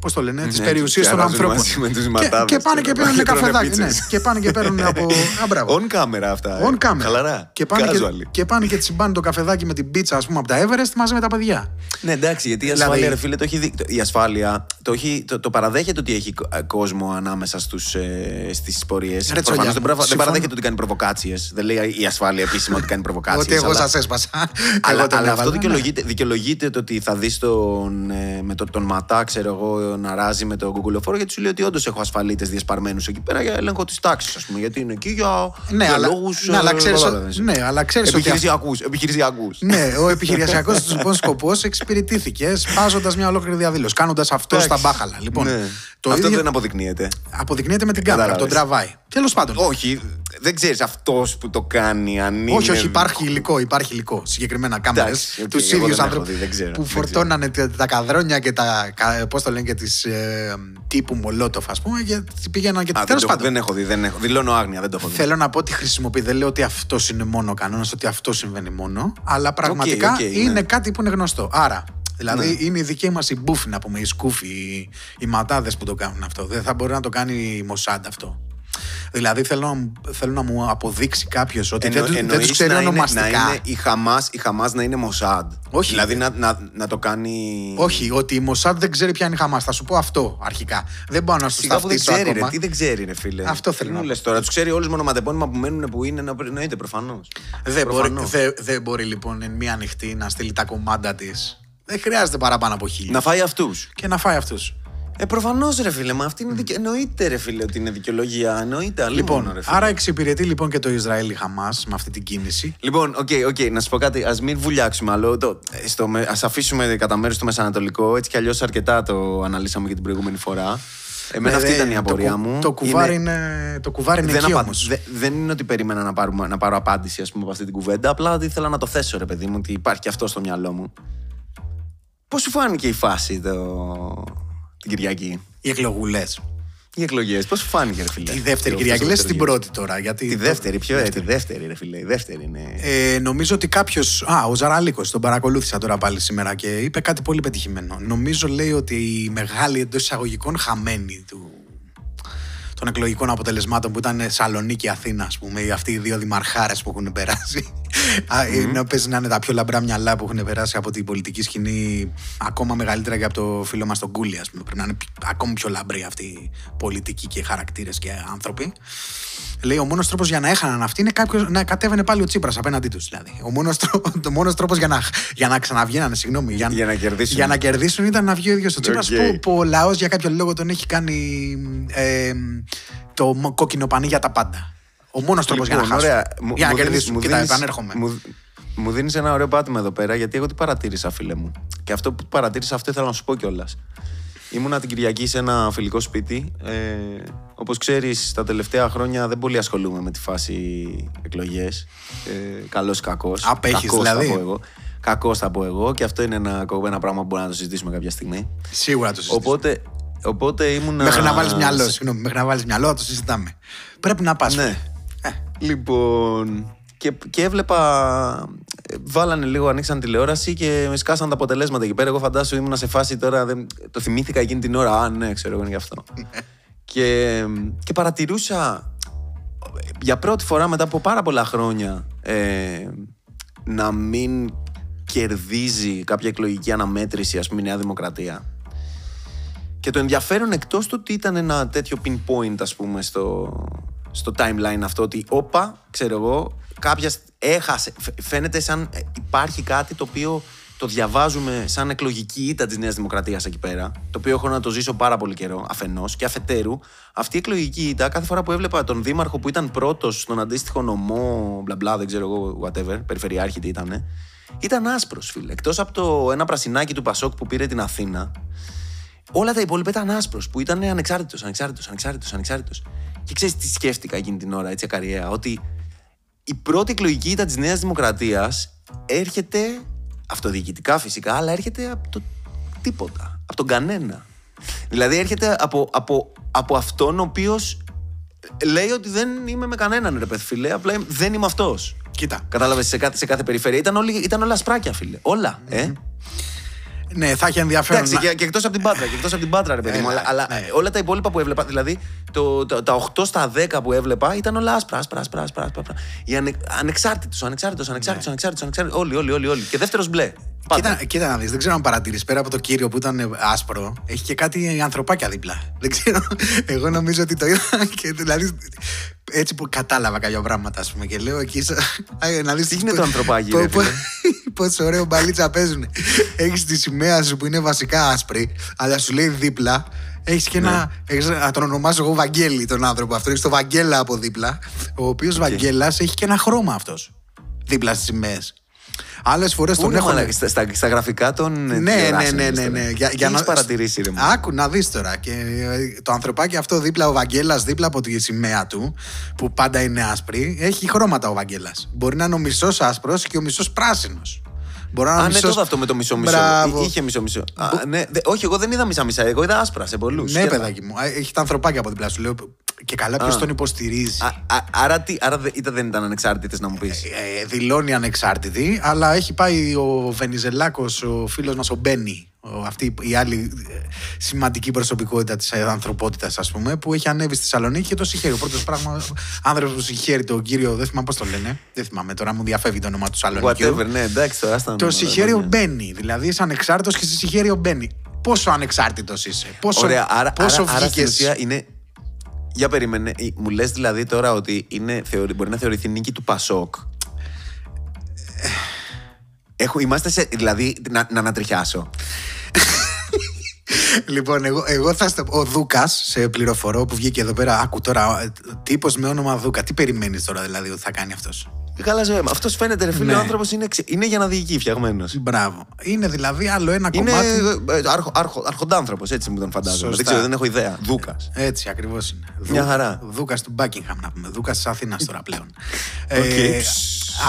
Πώς το λένε, τις Ναι, περιουσίες και των αράζουν ανθρώπων. μαζί με τους και, ματάδες, και πάνε και ξέρω παίρνουν εγώ, και τρώνε καφεδάκι. Ναι, πίτσες. και πάνε και παίρνουν από. Α, μπράβο. On camera αυτά. ε. On camera. Χαλαρά. Και πάνε και, Casual. και, πάνε και τσιμπάνε το καφεδάκι με την πίτσα, ας πούμε, από τα Everest μαζί με τα παιδιά. Ναι, εντάξει, γιατί η Δηλαδή- ασφάλεια, ρε φίλε, το έχει δει. το- Η ασφάλεια το, έχει, το, το παραδέχεται ότι έχει κο- ε, κόσμο ανάμεσα στους, ε, στις πορείες. Ρε, Προφανώς Τσολιά, δεν, παρα- δεν συμφωνώ. παραδέχεται ότι κάνει προβοκάτσιες. Δεν λέει η ασφάλεια επίσημα ότι κάνει προβοκάτσιες. Ότι εγώ αλλά- σας έσπασα. Αλλά, Εγώ τον αλλά αυτό έβαλα, ναι. δικαιολογείται, δικαιολογείται το ότι θα δεις τον, ε, με το, τον Ματά, ξέρω εγώ, να ράζει με τον κουκουλοφόρο, γιατί σου λέει ότι όντως έχω ασφαλίτες διασπαρμένους εκεί πέρα για έλεγχο της τάξης, ας πούμε. Γιατί είναι εκεί για, Ναι, για αλλά- λόγους, ναι, αλλά ε, ξέρεις- καταλάβαινες. ναι, αλλά ξέρεις ότι Επιχειρησιακούς, επιχειρησιακούς. Ναι, ο επιχειρησιακός τους λοιπόν σκοπός εξυπηρετήθηκε σπάζοντας μια ολόκληρη διαδήλωση. Κάνοντας αυτό στα Εντάξει. μπάχαλα. Λοιπόν, Ναι. το Αυτό ίδιο δεν αποδεικνύεται. αποδεικνύεται με την κάμερα, τον Κατάλαβες. τραβάει. Τέλος πάντων. Όχι, δεν ξέρεις αυτός που το κάνει, αν είναι. Όχι, όχι, υπάρχει υλικό, υπάρχει υλικό. Συγκεκριμένα κάμερες. Εντάξει, οκ, Τους εγώ ίδιους δεν έχω άνθρωπους δει, δεν ξέρω, που δεν φορτώνανε τα, τα καδρόνια και τα. Πώς το λένε και τις. Ε, τύπου Μολότοφ, ας πούμε, και πήγαιναν και. Α, δεν, Τέλο το, πάντων. δεν έχω δει, δεν έχω. Δηλώνω άγνοια, δεν το έχω δει. Θέλω να πω ότι χρησιμοποιεί. Δεν λέω ότι αυτός είναι μόνο ο κανόνας, ότι αυτό συμβαίνει μόνο. Αλλά πραγματικά οκ, ναι. είναι κάτι που είναι γνωστό. Άρα, Δηλαδή Ναι. είναι οι δικοί μας οι μπούφοι, να πούμε, οι σκούφοι, οι, οι ματάδες που το κάνουν αυτό. Δεν θα μπορεί να το κάνει η Μοσάντ αυτό. Δηλαδή θέλω να, μου- θέλω να μου αποδείξει κάποιος ότι Εννο- δεν, του- δεν εννοείς του ξέρει να είναι- ονομαστικά. Να είναι η Χαμάς, η Χαμάς να είναι Μοσάντ. Όχι. Δηλαδή να, να, να το κάνει... Όχι, ότι η Μοσάντ δεν ξέρει ποια είναι η Χαμάς. Θα σου πω αυτό αρχικά. Δεν μπορώ να σου Σιγά που δεν ταυτίσω ξέρει, ρε. ακόμα. Τι δεν ξέρει, ρε φίλε. Αυτό θέλω Τι να μου πω. λες τώρα. Τους ξέρει όλους μονοματεπώνυμα που μένουν που είναι. Να εννοείται προφανώς. Δεν μπορεί, δεν, δεν μπορεί λοιπόν εν μία ανοιχτή να στείλει τα κομμάτια της. Δεν χρειάζεται παραπάνω από χίλια. Να φάει αυτούς. Και να φάει αυτούς. Ε, προφανώς ρε φίλε, μα αυτή είναι δικαι... εννοείται ρε φίλε ότι είναι δικαιολογία. Εννοείται. αλίμονο, Λοιπόν, ρε, φίλε. άρα εξυπηρετεί λοιπόν και το Ισραήλ η Χαμάς με αυτή την κίνηση. Λοιπόν, οκ, οκ, να σου πω κάτι. Ας μην βουλιάξουμε άλλο. Το, ε, στο, με- ας αφήσουμε κατά μέρος το Μεσανατολικό. Έτσι κι αλλιώς αρκετά το αναλύσαμε και την προηγούμενη φορά. Εμένα Ναι, αυτή δε- ήταν η το απορία κου- μου. Το κουβάρι είναι, το κουβάρι είναι δεν, εκεί απα- όμως. δε- δεν είναι ότι περίμενα να, πάρουμε, να πάρω απάντηση ας πούμε, από αυτή την κουβέντα. Απλά ότι ήθελα να το θέσω, ρε παιδί μου, ότι υπάρχει και αυτό στο μυαλό μου. Πώς σου φάνηκε η φάση το... την Κυριακή, Οι εκλογούλες. οι εκλογές, πώς σου φάνηκε, ρε φίλε; Τη δεύτερη το- Κυριακή, το- λες το- την πρώτη τώρα. Γιατί Τη το- δεύτερη, ποιο είναι, τη δεύτερη, ρε φίλε. Η δεύτερη είναι. Ε, νομίζω ότι κάποιο. Α, ο Ζαραλίκο, τον παρακολούθησα τώρα πάλι σήμερα και είπε κάτι πολύ πετυχημένο. Νομίζω λέει ότι η μεγάλη εντός εισαγωγικών χαμένη του, των εκλογικών αποτελεσμάτων που ήταν Σαλονίκη Αθήνα, ας πούμε, οι αυτοί οι δύο δημαρχάρες που έχουν περάσει. Α, είναι, παίζει να είναι τα πιο λαμπρά μυαλά που έχουν περάσει από την πολιτική σκηνή, ακόμα μεγαλύτερα και από το φίλο μας τον Κούλη, ας πούμε. Πρέπει να είναι πι- ακόμη πιο λαμπροί αυτοί οι πολιτικοί και χαρακτήρες και άνθρωποι. Λέει ο μόνος τρόπος για να έχαναν αυτοί είναι κάποιος να κατέβαινε πάλι ο Τσίπρας απέναντί τους. Δηλαδή. Ο μόνος τρόπος για να, για να ξαναβγαίνανε, συγγνώμη. Για, Για να κερδίσουν. Για να κερδίσουν ήταν να βγει ο ίδιος ο Τσίπρας Οκ. που, που ο λαός για κάποιο λόγο τον έχει κάνει ε, το μο- κόκκινο πανί για τα πάντα. Ο μόνος τρόπος για να Λοιπόν, χάσουν. ωραία. Μου- για να μου δίνεις- κερδίσουν. μου Κοίτα, δίνεις- επανέρχομαι. Μου, μου δίνεις ένα ωραίο πάτημα εδώ πέρα, γιατί εγώ τι παρατήρησα, φίλε μου. Και αυτό που παρατήρησα, αυτό ήθελα να σου πω κιόλας. Ήμουνα την Κυριακή σε ένα φιλικό σπίτι. Ε, Όπως ξέρεις, τα τελευταία χρόνια δεν πολύ ασχολούμαι με τη φάση εκλογές. Ε, Καλός ή κακός. Απέχεις, δηλαδή. Θα πω εγώ. Κακός θα πω εγώ. Και αυτό είναι ένα, ένα πράγμα που μπορούμε να το συζητήσουμε κάποια στιγμή. Σίγουρα το συζητήσουμε. Οπότε, οπότε ήμουνα. Μέχρι να βάλεις μυαλό, συγγνώμη, μέχρι να βάλεις μυαλό, θα το συζητάμε. Πρέπει να πας. Ναι. Λοιπόν. Και, και έβλεπα. ε, Βάλανε λίγο, ανοίξαν τηλεόραση και με σκάσαν τα αποτελέσματα εκεί πέρα. Εγώ φαντάσου ήμουνα σε φάση τώρα. Δεν, το θυμήθηκα εκείνη την ώρα. Α, ναι, ξέρω εγώ είναι γι' αυτό. και, και παρατηρούσα ε, για πρώτη φορά μετά από πάρα πολλά χρόνια ε, να μην κερδίζει κάποια εκλογική αναμέτρηση, ας πούμε, η Νέα Δημοκρατία. Και το ενδιαφέρον εκτός του ότι ήταν ένα τέτοιο pinpoint, ας πούμε, στο, στο timeline αυτό, ότι όπα, ξέρω εγώ, κάποια σ- έχασε. Φ- Φαίνεται σαν ε, υπάρχει κάτι το οποίο το διαβάζουμε σαν εκλογική ήττα της Νέας Δημοκρατίας εκεί πέρα, το οποίο έχω να το ζήσω πάρα πολύ καιρό, αφενός και αφετέρου. Αυτή η εκλογική ήττα, κάθε φορά που έβλεπα τον Δήμαρχο που ήταν πρώτος στον αντίστοιχο νομό, μπλα μπλα, δεν ξέρω εγώ, whatever, περιφερειάρχη τι ήταν, ήταν άσπρος, φίλε. Εκτός από το ένα πρασινάκι του Πασόκ που πήρε την Αθήνα, Όλα τα υπόλοιπα ήταν άσπρος, που ήταν ανεξάρτητος, ανεξάρτητος, ανεξάρτητος, ανεξάρτητος. Και ξέρεις τι σκέφτηκα εκείνη την ώρα, έτσι ακαριέα, ότι η πρώτη εκλογική ήττα της Νέας Δημοκρατίας έρχεται αυτοδιοικητικά φυσικά, αλλά έρχεται από το τίποτα. Από τον κανένα. Δηλαδή έρχεται από, από, από αυτόν ο οποίος λέει ότι δεν είμαι με κανέναν ρε παιδί φίλε, απλά είμαι- δεν είμαι αυτός. Κοίτα. Κατάλαβες σε κάθε, σε κάθε περιφέρεια. Ήταν, όλοι, ήταν όλα σπράκια, φίλε. Όλα. Ε. Ναι, θα έχει ενδιαφέρον. Εντάξει, να- και, και εκτός από την Πάτρα, και εκτός από την Πάτρα, ρε παιδί μου. Έλα, Αλλά, αλλά ναι. όλα τα υπόλοιπα που έβλεπα, δηλαδή το, το- τα 8 στα 10 που έβλεπα ήταν όλα άσπρα, άσπρα, άσπρα. άσπρα, άσπρα. Οι ανε, ανεξάρτητος, ανεξάρτητος, ανεξάρτητος, ανεξάρτητος, ανεξάρτητος. Όλοι, όλοι, όλοι, όλοι. Και δεύτερος μπλε. Πάντα. Κοίτα, κοίτα να δεις, δεν ξέρω αν παρατηρείς, πέρα από το κύριο που ήταν ε, άσπρο, έχει και κάτι ανθρωπάκια δίπλα. Δεν ξέρω, εγώ νομίζω ότι το είδα και δηλαδή έτσι που κατάλαβα κάποια πράγματα, ας πούμε, και λέω εκεί, σα- Α, να δεις Τι είναι το ανθρωπάκι, πο- ρε πο- φίλε; Πόσο ωραίο μπαλίτσα παίζουν. Έχεις τη σημαία σου που είναι βασικά άσπρη, αλλά σου λέει δίπλα, έχεις και Ναι. ένα. Έχεις, να τον ονομάσω εγώ Βαγγέλη τον άνθρωπο αυτό. Έχεις το Βαγγέλα από δίπλα. Ο οποίος Βαγγέλας έχει και ένα χρώμα αυτός. Δίπλα στις σημαίες. Άλλες φορές Πού τον είναι, έχουν. μαλάκα, στα, στα, στα γραφικά των. Ναι, ναι, ναι, ναι, ναι. Για, για να παρατηρήσει, ρε. μου; Άκου να δεις τώρα. Και ε, το ανθρωπάκι αυτό δίπλα, ο Βαγγέλας, δίπλα από τη σημαία του, που πάντα είναι άσπρη, έχει χρώματα ο Βαγγέλας. Μπορεί να είναι ο μισός άσπρος και ο μισός πράσινος. Μπορεί να είναι Α, ο ναι, μισός... τότε αυτό με το μισό-μισό. Μπράβο. Εί- Είχε μισό-μισό. Α, ναι, δε- όχι, εγώ δεν είδα μισά-μισά. Εγώ είδα άσπρα σε πολλούς. Ναι, παιδάκι μου. Ε, Έχει τα ανθρωπάκια από δίπλα σου. Λέω, Και καλά, ποιος τον υποστηρίζει. Α, α, άρα, τι, άρα δεν, ήταν, δεν ήταν ανεξάρτητες να μου πεις. Ε, δηλώνει ανεξάρτητη, αλλά έχει πάει ο Βενιζελάκος, ο φίλος μας ο Μπένι, ο- αυτή η άλλη ε, σημαντική προσωπικότητα της ανθρωπότητας, ας πούμε, που έχει ανέβει στη Θεσσαλονίκη και το συγχαίρει. Ο πρώτος πράγμα άνθρωπος που συγχαίρει τον κύριο, δεν θυμάμαι πώς το λένε. Δεν θυμάμαι τώρα, μου διαφεύγει το όνομα του Σαλονικιού. Whatever, ναι, εντάξει, τώρα άστα. Το συγχαίρει ο Μπένι. Δηλαδή είσαι ανεξάρτητος και σε συγχαίρει ο Μπένι. Πόσο ανεξάρτητος είσαι, πόσο, Ωραία, άρα, πόσο άρα, άρα στην βγήκες- ουσία είναι. Για περίμενε, ε, μου λες δηλαδή τώρα ότι είναι, θεωρη- μπορεί να θεωρηθεί νίκη του Πασόκ. Έχω, είμαστε σε. Δηλαδή, να, να ανατριχιάσω. Λοιπόν, εγώ, εγώ θα στο Ο Δούκας, σε πληροφορώ που βγήκε εδώ πέρα. Άκου τώρα, τύπος με όνομα Δούκα. Τι περιμένεις τώρα δηλαδή ότι θα κάνει αυτός; Καλά, ζωή. Αυτός φαίνεται, ρε φίλε, Ναι. ο άνθρωπος είναι, ξε- είναι για να διοικεί φτιαγμένος. Μπράβο. Είναι δηλαδή άλλο ένα Είναι κομμάτι. ε, άρχο, άρχο, αρχοντάνθρωπος, έτσι μου τον φαντάζομαι. Σωστά. Δεν ξέρω, δεν έχω ιδέα. Δούκας. Έτσι ακριβώς είναι. Μια χαρά. Δούκας του Μπάκιγχαμ να πούμε. Δούκας της Αθήνας τώρα πλέον. Οκ.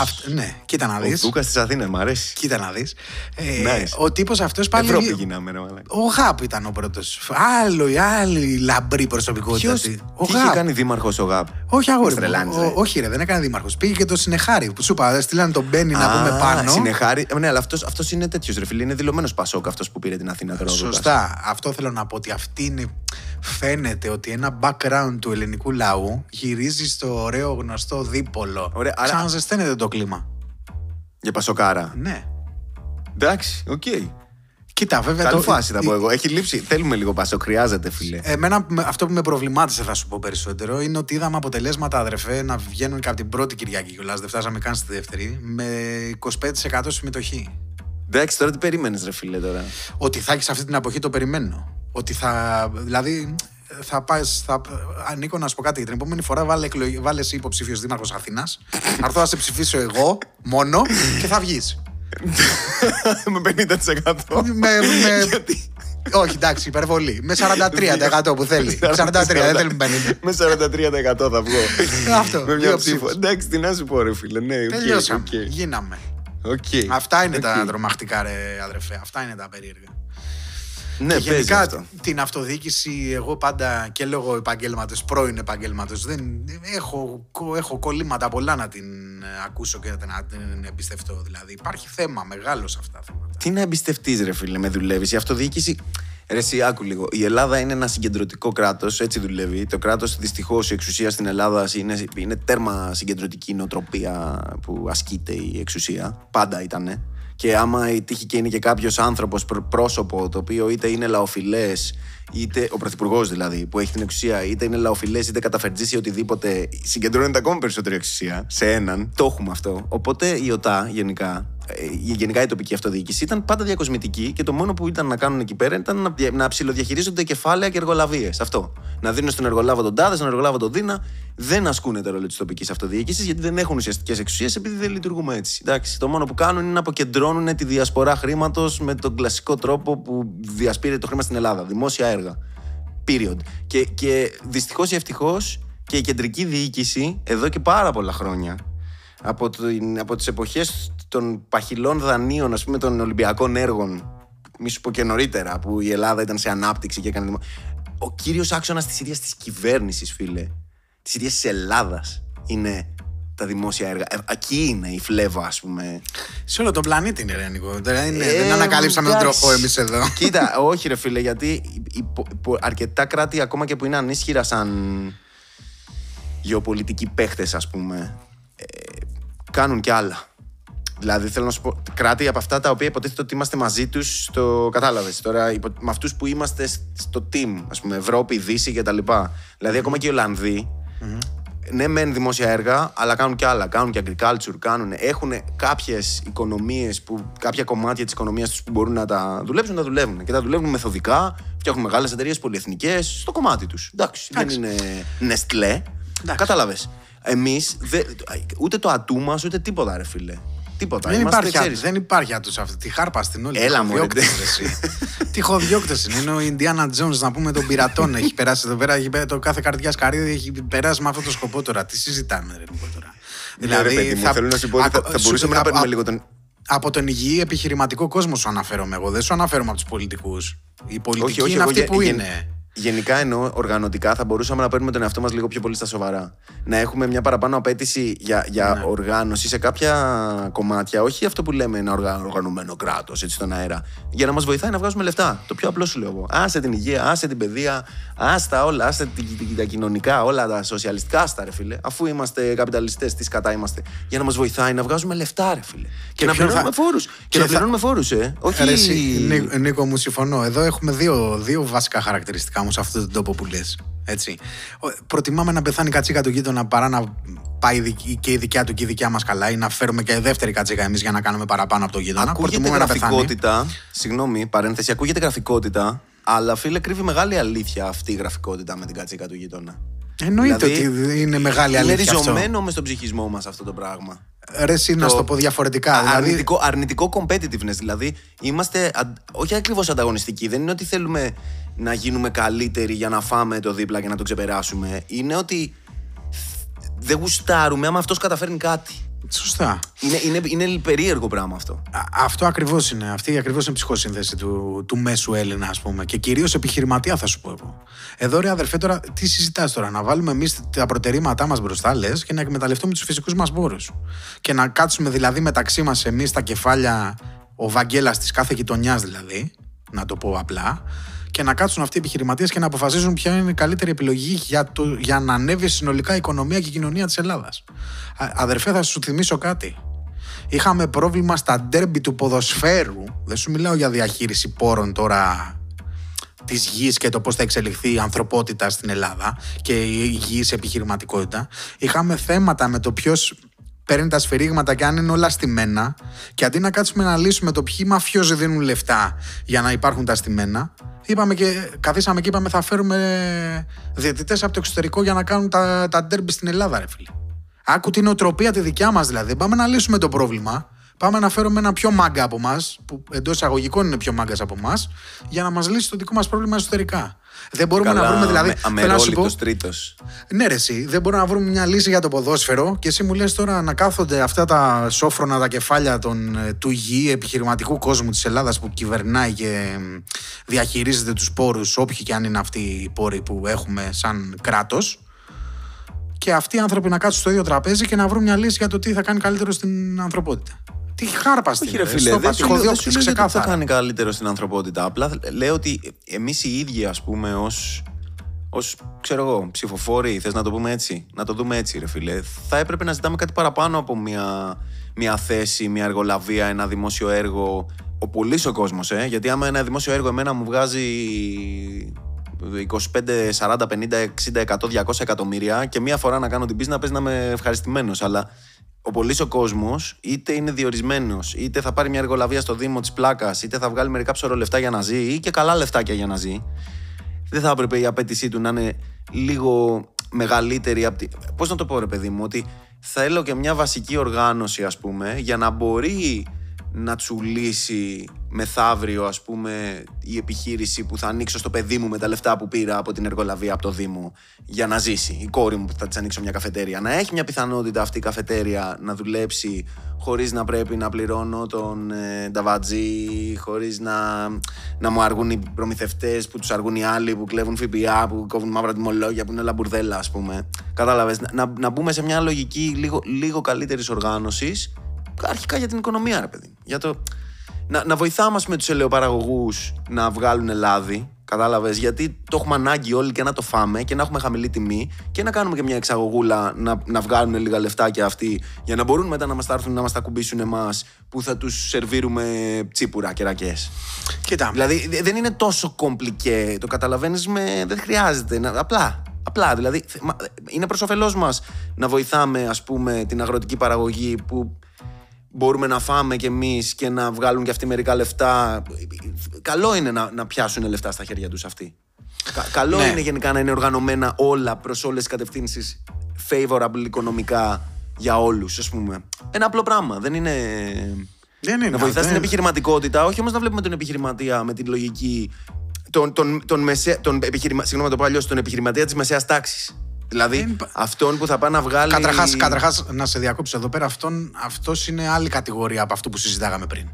Αυτ- ναι, κοίτα να Ο δεις. Δούκας της Αθήνας, μου αρέσει. Κοίτα να δεις. Nice. Ο τύπος αυτός πάλι. Ευρώπη γίναμε, ρε μαλάκα. Ο ΓΑΠ ήταν ο πρώτος. Άλλο, η άλλη λαμπρή προσωπικότητα. Ποιος, αυτή. Ο τι είχε ΓΑΠ. κάνει δήμαρχος ο ΓΑΠ. Όχι αγόρι. μου. τρελάνεις, Ο- ρε. όχι, ρε, δεν έκανε δήμαρχος. Πήγε και το συνεχάρη. Που σου είπα, στείλανε τον Μπένι να πούμε πάνω. Συνεχάρη. Ε, Ναι, αλλά αυτό αυτός είναι τέτοιος ρε φίλε. Είναι δηλωμένος ΠΑΣΟΚ αυτός που πήρε την Αθήνα τώρα. ο Δούκας. Σωστά. Αυτό θέλω να πω ότι αυτή είναι. Φαίνεται ότι ένα background του ελληνικού λαού γυρίζει στο ωραίο γνωστό δίπολο. Ωραία, άρα- Ξαναζεσταίνεται το κλίμα. Για Πασοκάρα. Ναι. Εντάξει, οκ. Κοίτα, βέβαια. Καλή το- φάση θα η- πω εγώ. Έχει λείψει. Θέλουμε λίγο ΠΑΣΟΚ, χρειάζεται φίλε. Εμένα με- αυτό που με προβλημάτισε, θα σου πω περισσότερο, είναι ότι είδαμε αποτελέσματα, αδερφέ, να βγαίνουν και από την πρώτη Κυριακή κιόλας. Δεν φτάσαμε καν στη δεύτερη, με 25% συμμετοχή. Εντάξει, τώρα τι περίμενες, ρε φίλε τώρα; Ότι θα έχεις αυτή την εποχή το περιμένω. Ότι θα. Δηλαδή, θα πάει. Θα, Νίκο, να σου πω κάτι. Την επόμενη φορά βάλε, εκλογ- βάλε εσύ υποψήφιος Δήμαρχος Αθήνας. Θα έρθω να σε ψηφίσω εγώ μόνο και θα βγεις. με 50%. με, με... Γιατί; Όχι, εντάξει, υπερβολή. Με 43% που θέλει. 43, δεν θέλουμε 50. Με 43% θα βγω. Αυτό, Με μια δύο ψήφο. ψήφους. Εντάξει, τι να σου πω, ρε φίλε. Ναι, οκ, Τελειώσαμε. οκ. Γίναμε. Οκ. Αυτά είναι τα Οκ. τρομακτικά, ρε αδερφέ. Αυτά είναι τα περίεργα. Ναι, και παίζει γενικά αυτό. την αυτοδιοίκηση, εγώ πάντα και λόγω επαγγέλματος, πρώην επαγγέλματος, δεν έχω, κο- έχω κολλήματα πολλά να την ε, ακούσω και να την εμπιστευτώ. Δηλαδή, υπάρχει θέμα μεγάλο σε αυτά τα θέματα. Τι να εμπιστευτείς, ρε φίλε, με δουλεύεις; Η αυτοδιοίκηση. Ρε, εσύ, άκου λίγο. Η Ελλάδα είναι ένα συγκεντρωτικό κράτος, έτσι δουλεύει. Το κράτος, δυστυχώς, η εξουσία στην Ελλάδα είναι, είναι τέρμα συγκεντρωτική νοοτροπία που ασκείται η εξουσία. Πάντα ήταν. Και άμα τύχει και είναι και κάποιος άνθρωπος, πρόσωπο, το οποίο είτε είναι λαοφιλές, είτε ο πρωθυπουργός δηλαδή, που έχει την εξουσία, είτε είναι λαοφιλές, είτε καταφερτζήσει ακόμα συγκεντρώνεται ακόμα περισσότερη εξουσία σε έναν. Το έχουμε αυτό. Οπότε η ΟΤΑ γενικά ε, η- γενικά η τοπική αυτοδιοίκηση ήταν πάντα διακοσμητική και το μόνο που ήταν να κάνουν εκεί πέρα ήταν να, δια- να ψηλοδιαχειρίζονται κεφάλαια και εργολαβίες. Αυτό. Να δίνουν στον εργολάβο τον τάδες, στον εργολάβο τον δίνα. Δεν ασκούν το ρόλο της τοπικής αυτοδιοίκησης γιατί δεν έχουν ουσιαστικές εξουσίες επειδή δεν λειτουργούμε έτσι. Εντάξει, το μόνο που κάνουν είναι να αποκεντρώνουν τη διασπορά χρήματος με τον κλασικό τρόπο που διασπείρεται το χρήμα στην Ελλάδα. Δημόσια έργα. Period. Και, και δυστυχώς ή ευτυχώς και η κεντρική διοίκηση εδώ και πάρα πολλά χρόνια από, την, από τις εποχές των παχυλών δανείων, ας πούμε, των Ολυμπιακών έργων, μη σου πω και νωρίτερα, που η Ελλάδα ήταν σε ανάπτυξη και έκανε... δημο- Ο κύριος άξονας της ίδιας της κυβέρνησης, φίλε, της ίδιας της Ελλάδας, είναι τα δημόσια έργα. Ε, εκεί είναι η φλέβα, ας πούμε. Σε όλο τον πλανήτη είναι, ρε Νίκο. Δεν, είναι, Ε, δεν ανακαλύψαμε τον εντάξει. τροχό εμείς εδώ. Κοίτα, όχι ρε φίλε, γιατί οι- οι πο- πο- αρκετά κράτη ακόμα και που είναι ανίσχυρα σαν γεωπολιτικοί παίχτες ας πούμε, ε, κάνουν κι άλλα. Δηλαδή θέλω να σου πω, κράτη από αυτά τα οποία υποτίθεται ότι είμαστε μαζί τους, το κατάλαβες. Τώρα, υπο- με αυτούς που είμαστε στο team, ας πούμε, Ευρώπη, Δύση κτλ. Δηλαδή, ακόμα και οι Ολλανδοί, ναι, μεν δημόσια έργα, αλλά κάνουν και άλλα. Κάνουν και agriculture, κάνουν. Έχουν κάποιες οικονομίες, κάποια κομμάτια της οικονομίας τους που μπορούν να τα δουλέψουν, να τα δουλεύουν. Και τα δουλεύουν μεθοδικά, φτιάχνουν μεγάλες εταιρείες πολυεθνικές στο κομμάτι τους. Εντάξει, δεν είναι Νεστλέ. Κατάλαβες. Εμείς ούτε το ατούμα ούτε τίποτα, ρε φίλε. Τίποτα. Δεν Είμαστε, υπάρχει, ξέρεις, δεν υπάρχει άτους αυτή. Τη χάρπα στην όλη. Έλα, μωρέ, Τυχοδιώκτες, ντε. ρε, εσύ. Τυχοδιώκτες είναι. Είναι ο Ιντιάνα Τζόνς, να πούμε, των πειρατών. έχει περάσει εδώ πέρα. Έχει, πέ- το κάθε καρδιά καρύδι έχει περάσει με αυτό το σκοπό τώρα. Τι συζητάμε, ρε Νίκο, τώρα. Ναι, ρε, παιδί μου, θέλω να σου πω ότι θα, ακο- θα σου- μπορούσαμε να α- παίρνουμε α- λίγο τον. Από τον υγιή επιχειρηματικό κόσμο σου αναφέρομαι εγώ. Δεν σου αναφέρομαι από τους πολιτικούς. Οι πολιτικοί όχι, είναι εγώ αυτοί γε- που γεν- είναι. Γενικά εννοώ οργανωτικά θα μπορούσαμε να παίρνουμε τον εαυτό μας λίγο πιο πολύ στα σοβαρά. Να έχουμε μια παραπάνω απέτηση για, για Ναι. οργάνωση σε κάποια κομμάτια. Όχι αυτό που λέμε ένα οργα- οργανωμένο κράτος, έτσι στον αέρα. Για να μας βοηθάει να βγάζουμε λεφτά. Το πιο απλό σου λέω εγώ. Άσε την υγεία, άσε την παιδεία, άστα όλα, άσε την- την- τα κοινωνικά, όλα τα σοσιαλιστικά, άστα ρε φίλε. Αφού είμαστε καπιταλιστές, τις κατά είμαστε. Για να μας βοηθάει να βγάζουμε λεφτά, ρε φίλε. Και, να ποιον θα- πληρώνουμε φόρους. Και, και να θα- πληρώνουμε φόρους, ε. Όχι. Ρε, εσύ, Νί- Νίκο, μου συμφωνώ. Εδώ έχουμε δύο, δύο βασικά χαρακτηριστικά μου σε αυτόν τον τόπο που λες. Έτσι. Ο- Προτιμάμε να πεθάνει η κατσίκα του γείτονα παρά να πάει η δικ- και η δικιά του και η δικιά μας καλά ή να φέρουμε και δεύτερη κατσίκα εμείς για να κάνουμε παραπάνω από το γείτονα. Ακούγεται Προτιμούμε να πεθάνει. γραφικότητα. Συγγνώμη, παρένθεση. Ακούγεται γραφικότητα. Αλλά φίλε, κρύβει μεγάλη αλήθεια αυτή η γραφικότητα με την κατσίκα του γείτονα. Εννοείται Δηλαδή, ότι είναι μεγάλη Είναι αλήθεια αυτό. ριζωμένο μες στον ψυχισμό μας αυτό το πράγμα. Ρε, εσύ να σου το πω διαφορετικά. Δηλαδή, αρνητικό, αρνητικό competitiveness. Δηλαδή, είμαστε αν- όχι ακριβώς ανταγωνιστικοί. Δεν είναι ότι θέλουμε να γίνουμε καλύτεροι για να φάμε το δίπλα και να το ξεπεράσουμε. Είναι ότι δεν γουστάρουμε άμα αυτός καταφέρνει κάτι. Σωστά. Είναι, είναι, είναι περίεργο πράγμα αυτό. Α- Αυτό ακριβώς είναι. Αυτή ακριβώς είναι η ψυχοσύνθεση του, του μέσου Έλληνα, ας πούμε. Και κυρίως επιχειρηματία, θα σου πω εγώ. Εδώ, ρε αδερφέ, τώρα τι συζητάς τώρα. Να βάλουμε εμείς τα προτερήματά μας μπροστά, λες, και να εκμεταλλευτούμε τους φυσικούς μας πόρους. Και να κάτσουμε δηλαδή μεταξύ μας εμείς τα κεφάλια, ο Βαγγέλα τη κάθε γειτονιάς δηλαδή, να το πω απλά, και να κάτσουν αυτοί οι επιχειρηματίες και να αποφασίζουν ποια είναι η καλύτερη επιλογή για, το, για να ανέβει συνολικά η οικονομία και η κοινωνία της Ελλάδας. Αδερφέ, θα σου θυμίσω κάτι. Είχαμε πρόβλημα στα ντέρμπι του ποδοσφαίρου. Δεν σου μιλάω για διαχείριση πόρων τώρα της γης και το πώς θα εξελιχθεί η ανθρωπότητα στην Ελλάδα και η υγιή επιχειρηματικότητα. Είχαμε θέματα με το ποιος παίρνει τα σφυρίγματα και αν είναι όλα στημένα. Και αντί να κάτσουμε να λύσουμε το ποιοι μαφιόζοι δίνουν λεφτά για να υπάρχουν τα στημένα, είπαμε και, καθίσαμε και είπαμε θα φέρουμε διαιτητές από το εξωτερικό για να κάνουν τα, τα ντέρμπι στην Ελλάδα, ρε φίλε. Άκου την οτροπία τη δικιά μας δηλαδή. Πάμε να λύσουμε το πρόβλημα. Πάμε να φέρουμε ένα πιο μάγκα από εμά, που εντός εισαγωγικών είναι πιο μάγκας από εμά, για να μας λύσει το δικό μας πρόβλημα εσωτερικά. Δεν μπορούμε να βρούμε δηλαδή. αμε- θέλω να σου πω- αμερόληπτος τρίτος. ναι, ρε, εσύ, δεν μπορούμε να βρούμε μια λύση για το ποδόσφαιρο και εσύ μου λες τώρα να κάθονται αυτά τα σόφρονα τα κεφάλια των, ε, του υγιή επιχειρηματικού κόσμου της Ελλάδας που κυβερνάει και μ, διαχειρίζεται τους πόρους, όποιοι και αν είναι αυτοί οι πόροι που έχουμε σαν κράτος. Και αυτοί οι άνθρωποι να κάτσουν στο ίδιο τραπέζι και να βρουν μια λύση για το τι θα κάνει καλύτερο στην ανθρωπότητα. Τι χάρπαστη. Όχι, ρε φίλε, δεν σου, λέω- δεν σου λέω ότι θα ξεκάθαρα. κάνει καλύτερο στην ανθρωπότητα. Απλά λέω ότι εμείς οι ίδιοι, ας πούμε, ως. Ως, ξέρω εγώ, ψηφοφόροι, θες να το πούμε έτσι. Να το δούμε έτσι, ρε φίλε. Θα έπρεπε να ζητάμε κάτι παραπάνω από μια, μια θέση, μια εργολαβία, ένα δημόσιο έργο. Ο πολύς ο κόσμος, ε. Γιατί άμα ένα δημόσιο έργο εμένα μου βγάζει 25, 40, 50, 60, 100, 200 εκατομμύρια και μία φορά να κάνω την πίστη να πες να είμαι ευχαριστημένος. Αλλά ο πολύς ο κόσμος είτε είναι διορισμένος, είτε θα πάρει μια εργολαβία στο Δήμο της Πλάκας, είτε θα βγάλει μερικά ψωρο λεφτά για να ζει ή και καλά λεφτάκια για να ζει. Δεν θα έπρεπε η απέτησή του να είναι λίγο μεγαλύτερη από τη. Πώς να το πω, ρε παιδί μου, ότι θέλω και μια βασική οργάνωση, ας πούμε, για να μπορεί να τσουλήσει μεθαύριο, ας πούμε, η επιχείρηση που θα ανοίξω στο παιδί μου με τα λεφτά που πήρα από την εργολαβία από το Δήμο για να ζήσει. Η κόρη μου που θα της ανοίξω μια καφετέρια. Να έχει μια πιθανότητα αυτή η καφετέρια να δουλέψει χωρίς να πρέπει να πληρώνω τον ε, νταβατζή, χωρίς να, να μου αργούν οι προμηθευτές που τους αργούν οι άλλοι που κλέβουν ΦΠΑ, που κόβουν μαύρα τιμολόγια, που είναι όλα μπουρδέλα, ας πούμε. Κατάλαβες. Να, να, να μπούμε σε μια λογική λίγο, λίγο καλύτερης οργάνωσης αρχικά για την οικονομία, ρε παιδί. μου. Για το... να, να βοηθάμε, ας πούμε, τους ελαιοπαραγωγούς να βγάλουν λάδι. Κατάλαβες, γιατί το έχουμε ανάγκη όλοι και να το φάμε και να έχουμε χαμηλή τιμή και να κάνουμε και μια εξαγωγούλα να, να βγάλουν λίγα λεφτάκια αυτοί για να μπορούν μετά να μας τα έρθουν να μας τα κουμπίσουν εμάς που θα τους σερβίρουμε τσίπουρα και ρακέ. Κοίτα, Δηλαδή δε- δεν είναι τόσο κομπλικέ. Το καταλαβαίνεις με. Δεν χρειάζεται. Να, απλά. Απλά. Δηλαδή θε- μα- είναι προς όφελός μας να βοηθάμε, ας πούμε, την αγροτική παραγωγή που μπορούμε να φάμε κι εμείς και να βγάλουν κι αυτοί μερικά λεφτά. Καλό είναι να, να πιάσουν λεφτά στα χέρια τους αυτοί. Κα- καλό Ναι. είναι γενικά να είναι οργανωμένα όλα προς όλες τις κατευθύνσεις favorable οικονομικά για όλους, ας πούμε. Ένα απλό πράγμα. Δεν είναι. δεν είναι. Να βοηθάς δεν- την επιχειρηματικότητα, όχι όμως να βλέπουμε τον επιχειρηματία με την λογική. Τον, τον, τον, μεσαία, τον, επιχειρημα, συγγνώμη, να το πω αλλιώς, τον επιχειρηματία της μεσαίας τάξης. Δηλαδή, Δεν υπά- αυτόν που θα πάει να βγάλει. Καταρχάς, καταρχάς, να σε διακόψω εδώ πέρα, αυτόν, αυτός είναι άλλη κατηγορία από αυτό που συζητάγαμε πριν.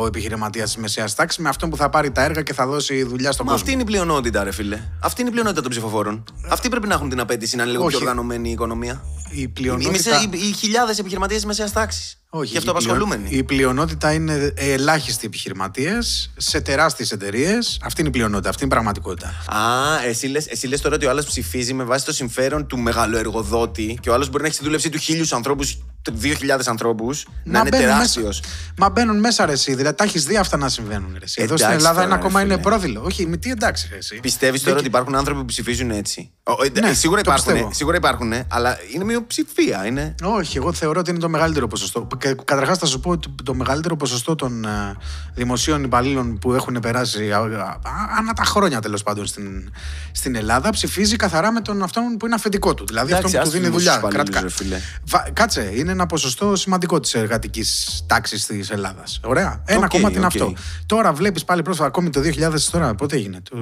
Ο επιχειρηματίας της μεσαίας τάξης με αυτόν που θα πάρει τα έργα και θα δώσει δουλειά στον Μα κόσμο. αυτή είναι η πλειονότητα, ρε φίλε. Αυτή είναι η πλειονότητα των ψηφοφόρων. Αυτοί πρέπει να έχουν την απέτηση να είναι λίγο πιο Όχι. οργανωμένη η οικονομία. Η Οι, πλειονότητα. μισέ- οι, οι χιλιάδες επιχειρηματίες της μεσαίας τάξης. Όχι, Και η αυτοαπασχολούμενοι. πλειο- Η πλειονότητα είναι ελάχιστοι επιχειρηματίες σε τεράστιες εταιρείες. Αυτή είναι η πλειονότητα, αυτή είναι η πραγματικότητα. Α, εσύ λες, εσύ λες τώρα ότι ο άλλος ψηφίζει με βάση το συμφέρον του μεγαλοεργοδότη και ο άλλος μπορεί να έχει στη δούλεψή του χίλιους ανθρώπους, δύο ανθρώπους, να είναι μπαίνουν τεράστιος. Μέσα, μα μπαίνουν μέσα ρε εσύ. Δηλαδή τα έχεις δει αυτά να συμβαίνουν. Ρε, εσύ. Εδώ στην Εντάξει Ελλάδα τώρα, ένα ρε ακόμα είναι φίλε. πρόδειλο. Όχι, με τι εντάξει, ρε, εσύ. Πιστεύεις τώρα ότι υπάρχουν άνθρωποι που ψηφίζουν έτσι; Ο, ε, Ναι, σίγουρα, το υπάρχουν, πιστεύω. σίγουρα υπάρχουν, αλλά είναι μειοψηφία. Είναι... Όχι, εγώ θεωρώ ότι είναι το μεγαλύτερο ποσοστό. Καταρχάς, θα σου πω ότι το μεγαλύτερο ποσοστό των ε, δημοσίων υπαλλήλων που έχουν περάσει α, α, ανά τα χρόνια τέλος πάντων στην, στην Ελλάδα ψηφίζει καθαρά με τον αυτόν που είναι αφεντικό του. Δηλαδή Εντάξει, αυτόν που ας του δίνει τους δουλειά. δημοσίους κρατικά. υπαλλήλους, ρε φίλε. Βα- Κάτσε, είναι ένα ποσοστό σημαντικό της εργατικής τάξης της Ελλάδας. Ωραία. Ένα Οκ, κομμάτι είναι οκ. αυτό. Τώρα βλέπεις πάλι πρόσφατα, ακόμη το 2000, τώρα πότε έγινε. Το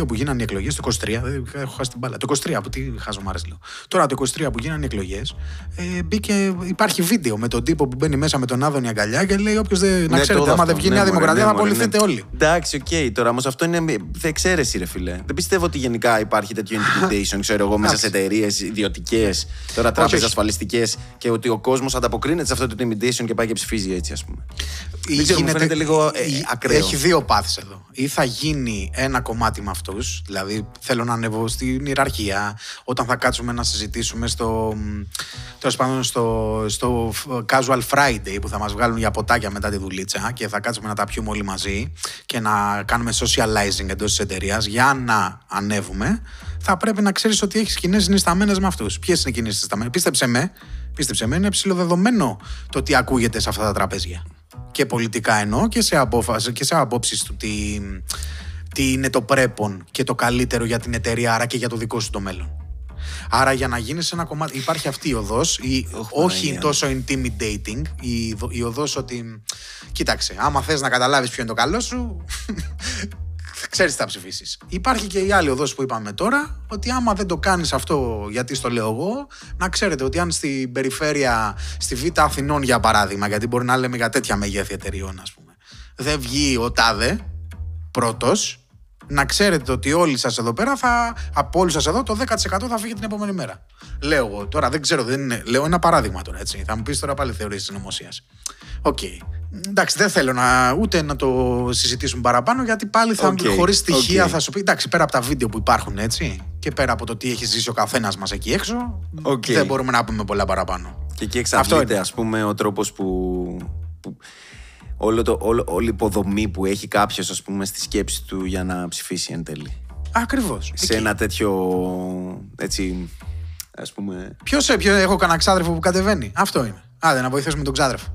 22 που γίνανε οι εκλογές, το 23. Δεν έχω χάσει την μπάλα. Το 23, από τι χαζομάρες λέω. Τώρα το 23 που γίνανε οι εκλογές, ε, μπήκε, υπάρχει βίντεο με τον τύπο που μπαίνει μέσα με τον Άδωνη αγκαλιά και λέει: Όποιος δεν. να Ναι, ξέρετε, το άμα αυτό. δεν βγει Ναι, Νέα μωρέ, Δημοκρατία ναι, θα μωρέ, απολυθείτε ναι. όλοι. Εντάξει, οκ. Τώρα όμως αυτό είναι εξαίρεση, ρε φίλε. Δεν πιστεύω ότι γενικά υπάρχει τέτοιο intimidation, ξέρω εγώ, μέσα σε εταιρείες ιδιωτικές, τώρα τράπεζες. ασφαλιστικές και ότι ο κόσμος ανταποκρίνεται σε αυτό το intimidation και πάει και ψηφίζει έτσι, ας πούμε. Ή Δεν ξέρω, μου φαίνεται λίγο ε, ή- ακραίο. Έχει δύο πάθη εδώ. Ή θα γίνει ένα κομμάτι με αυτούς, δηλαδή θέλω να ανεβώ στην ιεραρχία, όταν θα κάτσουμε να συζητήσουμε στο, τέλος πάντων στο, στο Casual Friday που θα μας βγάλουν για ποτάκια μετά τη δουλίτσα και θα κάτσουμε να τα πιούμε όλοι μαζί και να κάνουμε socializing εντός της εταιρείας για να ανέβουμε, θα πρέπει να ξέρεις ότι έχεις κοινές συνισταμένες με αυτούς. Ποιες είναι οι κοινές συνισταμένες; Πίστεψε με, πίστεψε με, είναι ψηλοδεδομένο το τι ακούγεται σε αυτά τα τραπέζια και πολιτικά εννοώ και σε, απόφαση, και σε απόψεις του τι, τι είναι το πρέπον και το καλύτερο για την εταιρεία, άρα και για το δικό σου το μέλλον. Άρα για να γίνεις ένα κομμάτι, υπάρχει αυτή η οδός, η, όχι Παναγία. τόσο intimidating, η, δο- η οδός ότι, κοίταξε, άμα θες να καταλάβεις ποιο είναι το καλό σου, ξέρεις τι θα ψηφίσεις. Υπάρχει και η άλλη οδός που είπαμε τώρα, ότι άμα δεν το κάνεις αυτό γιατί στο λέω εγώ, να ξέρετε ότι αν στην περιφέρεια, στη Β' Αθηνών για παράδειγμα, γιατί μπορεί να λέμε για τέτοια μεγέθη εταιριών ας πούμε, δεν βγει ο τάδε πρώτος, να ξέρετε ότι όλοι σας εδώ πέρα, θα, από όλους σας εδώ, το 10% θα φύγει την επόμενη μέρα. Λέω εγώ. Τώρα δεν ξέρω, δεν είναι, λέω ένα παράδειγμα τώρα, έτσι. Θα μου πεις τώρα πάλι θεωρίες συνωμοσίας. Οκ. Εντάξει, δεν θέλω να, ούτε να το συζητήσουμε παραπάνω, γιατί πάλι θα, Οκ, χωρίς στοιχεία οκ. θα σου πει. Εντάξει, πέρα από τα βίντεο που υπάρχουν, έτσι, και πέρα από το τι έχει ζήσει ο καθένας μας εκεί έξω, Οκ. δεν μπορούμε να πούμε πολλά παραπάνω. Και εκεί Αυτό εξαρτάται, είναι. ας πούμε, ο τρόπος που. που όλο το, όλο, όλη η υποδομή που έχει κάποιος, ας πούμε, στη σκέψη του για να ψηφίσει εν τέλει. Ακριβώς. Σε ένα τέτοιο. έτσι. ας πούμε. Ποιος ποιο, έχω κανένα ξάδερφο που κατεβαίνει; Αυτό είναι. Άντε, να βοηθήσουμε τον ξάδερφο.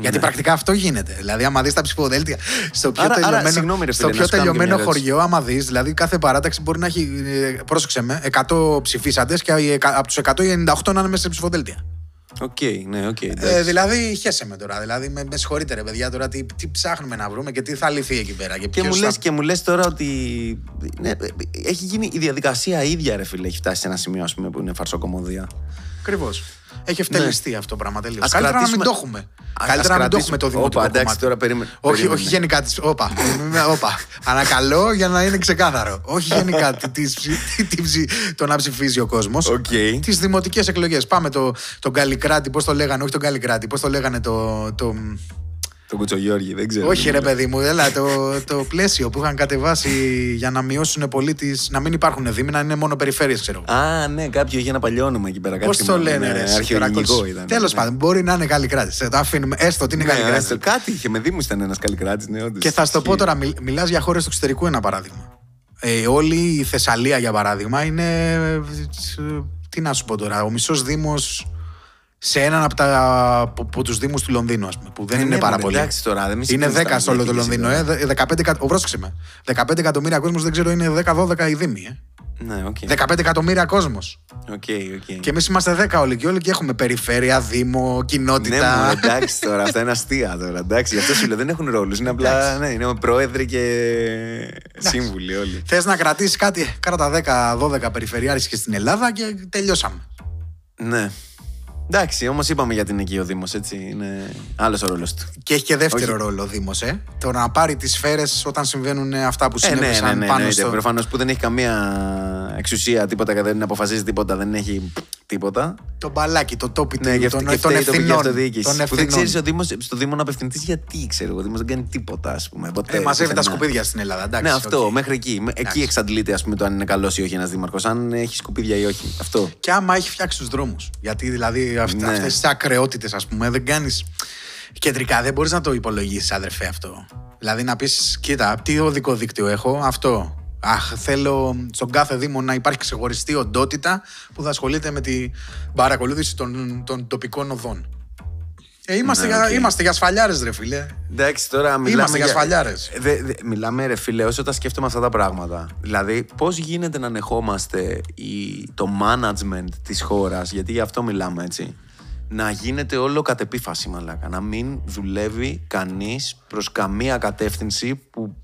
Γιατί πρακτικά αυτό γίνεται. Δηλαδή, άμα δεις τα ψηφοδέλτια στο πιο Ναι. Άρα- άρα, τελειωμένο, συγγνώμη, ρε στο φίλε, πιο να σου κάνω και τελειωμένο μια ερώτηση. χωριό, άμα δεις, δηλαδή κάθε παράταξη μπορεί να έχει, ε, πρόσεξε με, 100 ψηφίσαντες και οι εκα- από τους 100 οι 98 να είναι μέσα σε ψηφοδέλτια. Οκ, ναι, οκ. Ε, εντάξει. δηλαδή, χέσε με τώρα. Δηλαδή, με, με συγχωρείτε, ρε παιδιά, τώρα τι, τι ψάχνουμε να βρούμε και τι θα λυθεί εκεί πέρα. Και, Και ποιος μου, θα- λες, και μου λες τώρα ότι ναι, έχει γίνει η διαδικασία ίδια ρε φίλε, έχει φτάσει σε ένα σημείο ας πούμε, που είναι φαρσοκομωδία. Ακριβώς. Έχει ευτελιστεί αυτό το πράγμα τελείως. Ναι. Ας Καλύτερα να μην κρατήσουμε- το έχουμε. ας Καλύτερα να μην το κρατήσουμε- έχουμε το δημοτικό Όπα, εντάξει, κομμάτι. τώρα περίμενε- Όχι, περίμενε. όχι γενικά. τις- Όπα. Όπα. Ανακαλώ για να είναι ξεκάθαρο. Όχι γενικά τι- τι- τι- τι ψη- το να ψηφίζει ο κόσμος. Οκ. Τις δημοτικές εκλογές. Πάμε το, τον Καλλικράτη, πώς το λέγανε, όχι τον Καλλικράτη, πώς το λέγανε το. το... Τον Κουτσογιώργη, δεν ξέρω. Όχι, ρε παιδί μου, έλα, το, το πλαίσιο που είχαν κατεβάσει για να μειώσουν πολύ τις... να μην υπάρχουν δήμοι, να είναι μόνο περιφέρειες, ξέρω εγώ. Α, ναι, κάποιο είχε ένα παλιό όνομα εκεί πέρα. Πώς κάτι το θυμάμαι, λένε, ναι, ρε. εσύ, Αρχαιογενικό Καρακόλης. ήταν. Τέλος ναι. πάντων, μπορεί να είναι καλλικράτη. Το αφήνουμε. Έστω ότι είναι Ναι, καλλικράτη. άστο, κάτι είχε. Με δήμους ήταν ένας καλλικράτη, ναι, όντως. Και θα σου το Ισχύει. πω τώρα, μιλάς για χώρες του εξωτερικού ένα παράδειγμα. Ε, όλη η Θεσσαλία, για παράδειγμα, είναι. ε, Τι να σου πω τώρα, ο μισός Δήμος σε έναν από, τα, από, από τους Δήμους του Λονδίνου, ας πούμε, που δεν Ε, είναι ναι, πάρα μωρέ, πολύ. εντάξει τώρα, δεν με είναι συγκρίνεις 10 τα σε όλο το μεγέθη Λονδίνο. Ε, τώρα. Δε- 15, εκατο- ο, πρόσεξε με. 15 εκατομμύρια κόσμος, δεν ξέρω, είναι 10-12 οι Δήμοι. Ε. Ναι, οκ. 15 εκατομμύρια κόσμος. Οκ, οκ. Και εμείς είμαστε 10 όλοι και όλοι και έχουμε περιφέρεια, Δήμο, Ναι, κοινότητα. μου, εντάξει τώρα, αυτά είναι αστεία τώρα. Εντάξει, γι' αυτό σου λέω δεν έχουν ρόλους. Είναι απλά ναι, είναι πρόεδροι και σύμβουλοι όλοι. Θες να κρατήσεις κάτι, κάνα τα 10-12 περιφερειάρχες και στην Ελλάδα και τελειώσαμε. Ναι. Εντάξει, όμως είπαμε για την εκεί ο Δήμος, έτσι. Είναι άλλος ο ρόλος του. Και έχει και δεύτερο Όχι. ρόλο ο Δήμος, ε. Το να πάρει τις σφαίρες όταν συμβαίνουν αυτά που Ε, ναι, συνέβησαν ναι, ναι, πάνω ναι, στο. Προφανώς που δεν έχει καμία εξουσία, τίποτα και δεν αποφασίζει τίποτα, δεν έχει τίποτα. Το μπαλάκι, το τόπι Ναι, γι' αυτό των, και των φταίει η τοπική ευθυνών. αυτοδιοίκηση. Των Που δεν ευθυνών. ξέρεις ο Δήμος, στο Δήμο να απευθυνθείς γιατί, ξέρω εγώ. Ο Δήμος δεν κάνει τίποτα, ας πούμε. Ποτέ, Ε, μαζεύει τα πουθενά. σκουπίδια στην Ελλάδα. Εντάξει, Ναι, αυτό, οκ. μέχρι εκεί. Με- Εκεί Εντάξει. εξαντλείται, ας πούμε, το αν είναι καλός ή όχι ένας δήμαρχος. Αν έχει σκουπίδια ή όχι. Αυτό. Και άμα έχει φτιάξει τους δρόμους. Γιατί δηλαδή αυ- Ναι. αυτές τις ακρότητες, ας πούμε, δεν κάνεις. Κεντρικά δεν μπορείς να το υπολογίσεις, αδερφέ, αυτό. Δηλαδή να πεις, κοίτα, τι οδικό δίκτυο έχω, αυτό. Αχ, θέλω στον κάθε Δήμο να υπάρχει ξεχωριστή οντότητα που θα ασχολείται με την παρακολούθηση των, των τοπικών οδών. Ε, είμαστε, Ναι, για, οκ. είμαστε για σφαλιάρες, ρε φίλε. Εντάξει, τώρα μιλάμε. για σφαλιάρες. Δε, δε, μιλάμε, ρε φίλε, όσο τα σκέφτομαι αυτά τα πράγματα. Δηλαδή, πώς γίνεται να ανεχόμαστε η, το management της χώρας, γιατί γι' αυτό μιλάμε έτσι. Να γίνεται όλο κατ' επίφαση, μαλάκα. Να μην δουλεύει κανείς προς καμία κατεύθυνση που,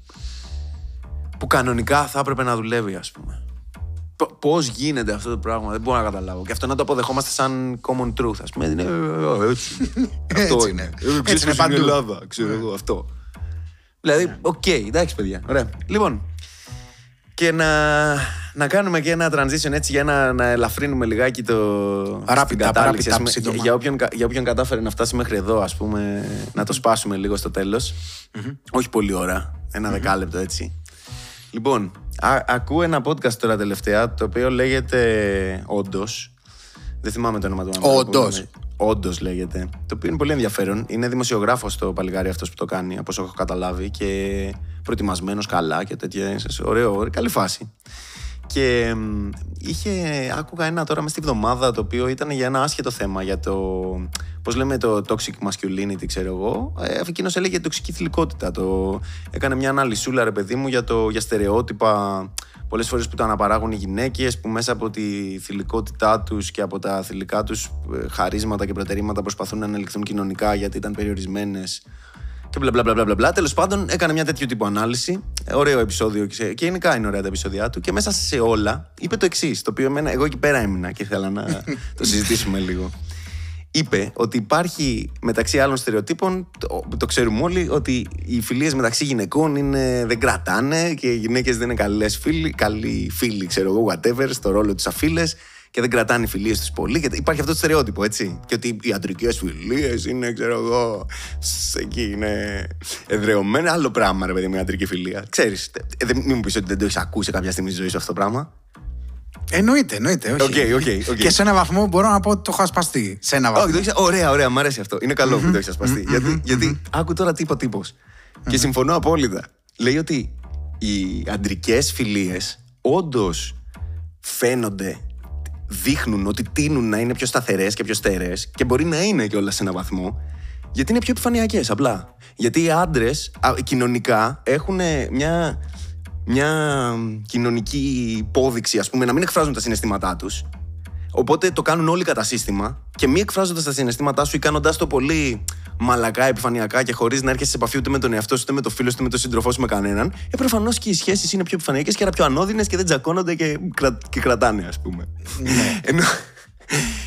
που κανονικά θα έπρεπε να δουλεύει, ας πούμε. Πώς γίνεται αυτό το πράγμα, δεν μπορώ να καταλάβω. Και αυτό να το αποδεχόμαστε σαν common truth, ας πούμε. Είναι, ε, ε, έτσι. αυτό Έτσι είναι. είναι. Ε, ξέρεις Έτσι είναι πως παντού. η Ελλάδα, ξέρω εγώ αυτό. Δηλαδή, οκ, εντάξει, παιδιά. Ωραία. Λοιπόν, και να, να κάνουμε και ένα transition έτσι για να, να ελαφρύνουμε λιγάκι το. Rapid στην up, κατάληξη, rapid ας up πούμε, σύντομα. για, για, όποιον, κα- για όποιον κατάφερε να φτάσει μέχρι εδώ, ας πούμε, να το σπάσουμε λίγο στο τελος Όχι πολύ ώρα. Ένα δεκάλεπτο έτσι. Λοιπόν, α, ακούω ένα podcast τώρα τελευταία, το οποίο λέγεται Όντως. Δεν θυμάμαι το όνομα του ανθρώπου. Όντως. Όντως λέγεται. Το οποίο είναι πολύ ενδιαφέρον. Είναι δημοσιογράφος το παλικάρι αυτός που το κάνει, από όσο έχω καταλάβει. Και προετοιμασμένος καλά και τέτοια. Ωραίο, ωραίο, καλή φάση. Και μ, είχε, άκουγα ένα τώρα μες στη βδομάδα το οποίο ήταν για ένα άσχετο θέμα για το, πώς λέμε το toxic masculinity ξέρω εγώ. Ε, εκείνος έλεγε τοξική θηλυκότητα. Το, έκανε μια αναλυσούλα ρε παιδί μου για, το, για στερεότυπα πολλές φορές που τα αναπαράγουν οι γυναίκες που μέσα από τη θηλυκότητά τους και από τα θηλυκά τους ε, χαρίσματα και προτερήματα προσπαθούν να ανελιχθούν κοινωνικά γιατί ήταν περιορισμένες και μπλα μπλα μπλα μπλα μπλα. μπλα. Τέλος πάντων, έκανε μια τέτοιο τύπου ανάλυση. Ε, Ωραίο επεισόδιο και και γενικά είναι ωραία τα επεισόδια του. Και μέσα σε όλα είπε το εξής, το οποίο εμένα, εγώ εκεί πέρα έμεινα και ήθελα να το συζητήσουμε λίγο. Είπε ότι υπάρχει μεταξύ άλλων στερεοτύπων, το, το ξέρουμε όλοι, ότι οι φιλίες μεταξύ γυναικών είναι, δεν κρατάνε και οι γυναίκες δεν είναι καλές φίλοι, καλοί φίλοι, ξέρω εγώ, whatever, στο ρόλο τους αφίλες και δεν κρατάνε οι φιλίες τους πολύ. Και υπάρχει αυτό το στερεότυπο, έτσι. Και ότι οι αντρικές φιλίες είναι, ξέρω εγώ, σ- εκεί είναι εδρεωμένα. Άλλο πράγμα, ρε παιδί μου, η αντρική φιλία. Ξέρεις, μην μου πεις ότι δεν το έχεις ακούσει κάποια στιγμή στη ζωή σου αυτό το πράγμα. Εννοείται, εννοείται. Όχι. Οκ, οκ, οκ. Και σε ένα βαθμό μπορώ να πω ότι το έχω ασπαστεί. Σε ένα Όχι, βαθμό. το έχεις... Ωραία, ωραία, μου αρέσει αυτό. Είναι καλό που το έχεις ασπαστεί. γιατί, γιατί άκου τώρα τι είπε ο τύπος. Και συμφωνώ απόλυτα. Λέει ότι οι αντρικές φιλίες όντως φαίνονται, δείχνουν ότι τείνουν να είναι πιο σταθερές και πιο στέρεες και μπορεί να είναι κιόλας σε έναν βαθμό. Γιατί είναι πιο επιφανειακές, απλά. Γιατί οι άντρες κοινωνικά έχουν μια, μια κοινωνική υπόδειξη, ας πούμε, να μην εκφράζουν τα συναισθήματά τους. Οπότε το κάνουν όλοι κατά σύστημα και μη εκφράζοντας τα συναισθήματά σου ή κάνοντάς το πολύ μαλακά, επιφανειακά και χωρίς να έρχεσαι σε επαφή ούτε με τον εαυτό σου, ούτε με το φίλο σου, ούτε με τον σύντροφό σου, με κανέναν. Ε, προφανώς και οι σχέσεις είναι πιο επιφανειακές και άρα πιο ανώδυνες και δεν τζακώνονται και, κρα- και κρατάνε, ας πούμε. ενώ,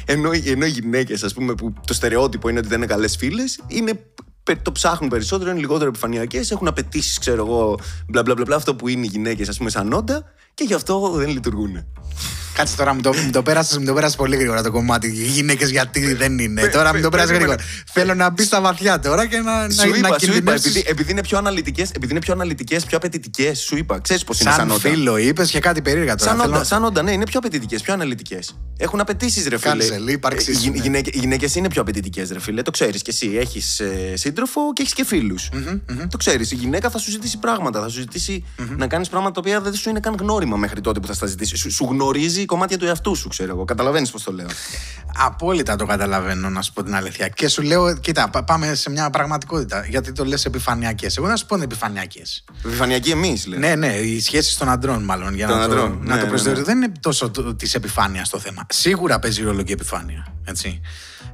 ενώ, ενώ οι γυναίκες, ας πούμε, που το στερεότυπο είναι ότι δεν είναι καλές φίλες, είναι πε- το ψάχνουν περισσότερο, είναι λιγότερο επιφανειακές, έχουν απαιτήσεις, ξέρω εγώ, μπλα μπλα μπλα, μπλα αυτό που είναι οι γυναίκες, ας πούμε, σαν όντα και γι' αυτό δεν λειτουργούν. Κάτσε τώρα, μου το, μου το πέρασε το πέρασες πολύ γρήγορα το κομμάτι. Οι γυναίκες γιατί δεν είναι. τώρα μου το πέρασες περίμενε. γρήγορα. Θέλω να μπει στα βαθιά τώρα και να, να, Σου να είπα, σου είπα, κινδυνεύσεις. επειδή, επειδή είναι πιο αναλυτικέ, επειδή είναι πιο αναλυτικές, πιο απαιτητικές, σου είπα. Ξέρεις πώς είναι σαν Σαν όντα. φίλο είπες και κάτι περίεργα τώρα. Σαν Θέλω όντα, να- σαν όντα, ναι, είναι πιο απαιτητικές, πιο αναλυτικές. Έχουν απαιτήσεις, ρε φίλε. Cancel, ύπαρξή Ε, σου, οι, ναι. γυναίκε, οι γυναίκες είναι πιο απαιτητικές, ρε φίλε. Το ξέρεις κι εσύ. Έχεις σύντροφο και έχεις και φιλου Το ξέρεις. Η γυναίκα θα σου ζητήσει πράγματα. Θα σου ζητησει να κάνεις πράγματα τα οποία δεν σου είναι καν γνώριμα μέχρι τότε που θα στα ζητήσει. Σου, σου γνωρίζει κομμάτια του εαυτού σου, ξέρω εγώ. Καταλαβαίνεις πώς το λέω. Απόλυτα το καταλαβαίνω, να σου πω την αλήθεια. Και σου λέω, κοίτα, πα- πάμε σε μια πραγματικότητα. Γιατί το λες επιφανειακές. Εγώ θα σου πω επιφανειακές. Επιφανειακή εμείς, λέω. Ναι, ναι, οι σχέσεις των αντρών, μάλλον. Για Των να αντρών, το, ναι, να το ναι, προσδιορίσω. ναι. Δεν είναι τόσο της επιφάνειας το θέμα. Σίγουρα παίζει ρόλο και η επιφάνεια. Έτσι.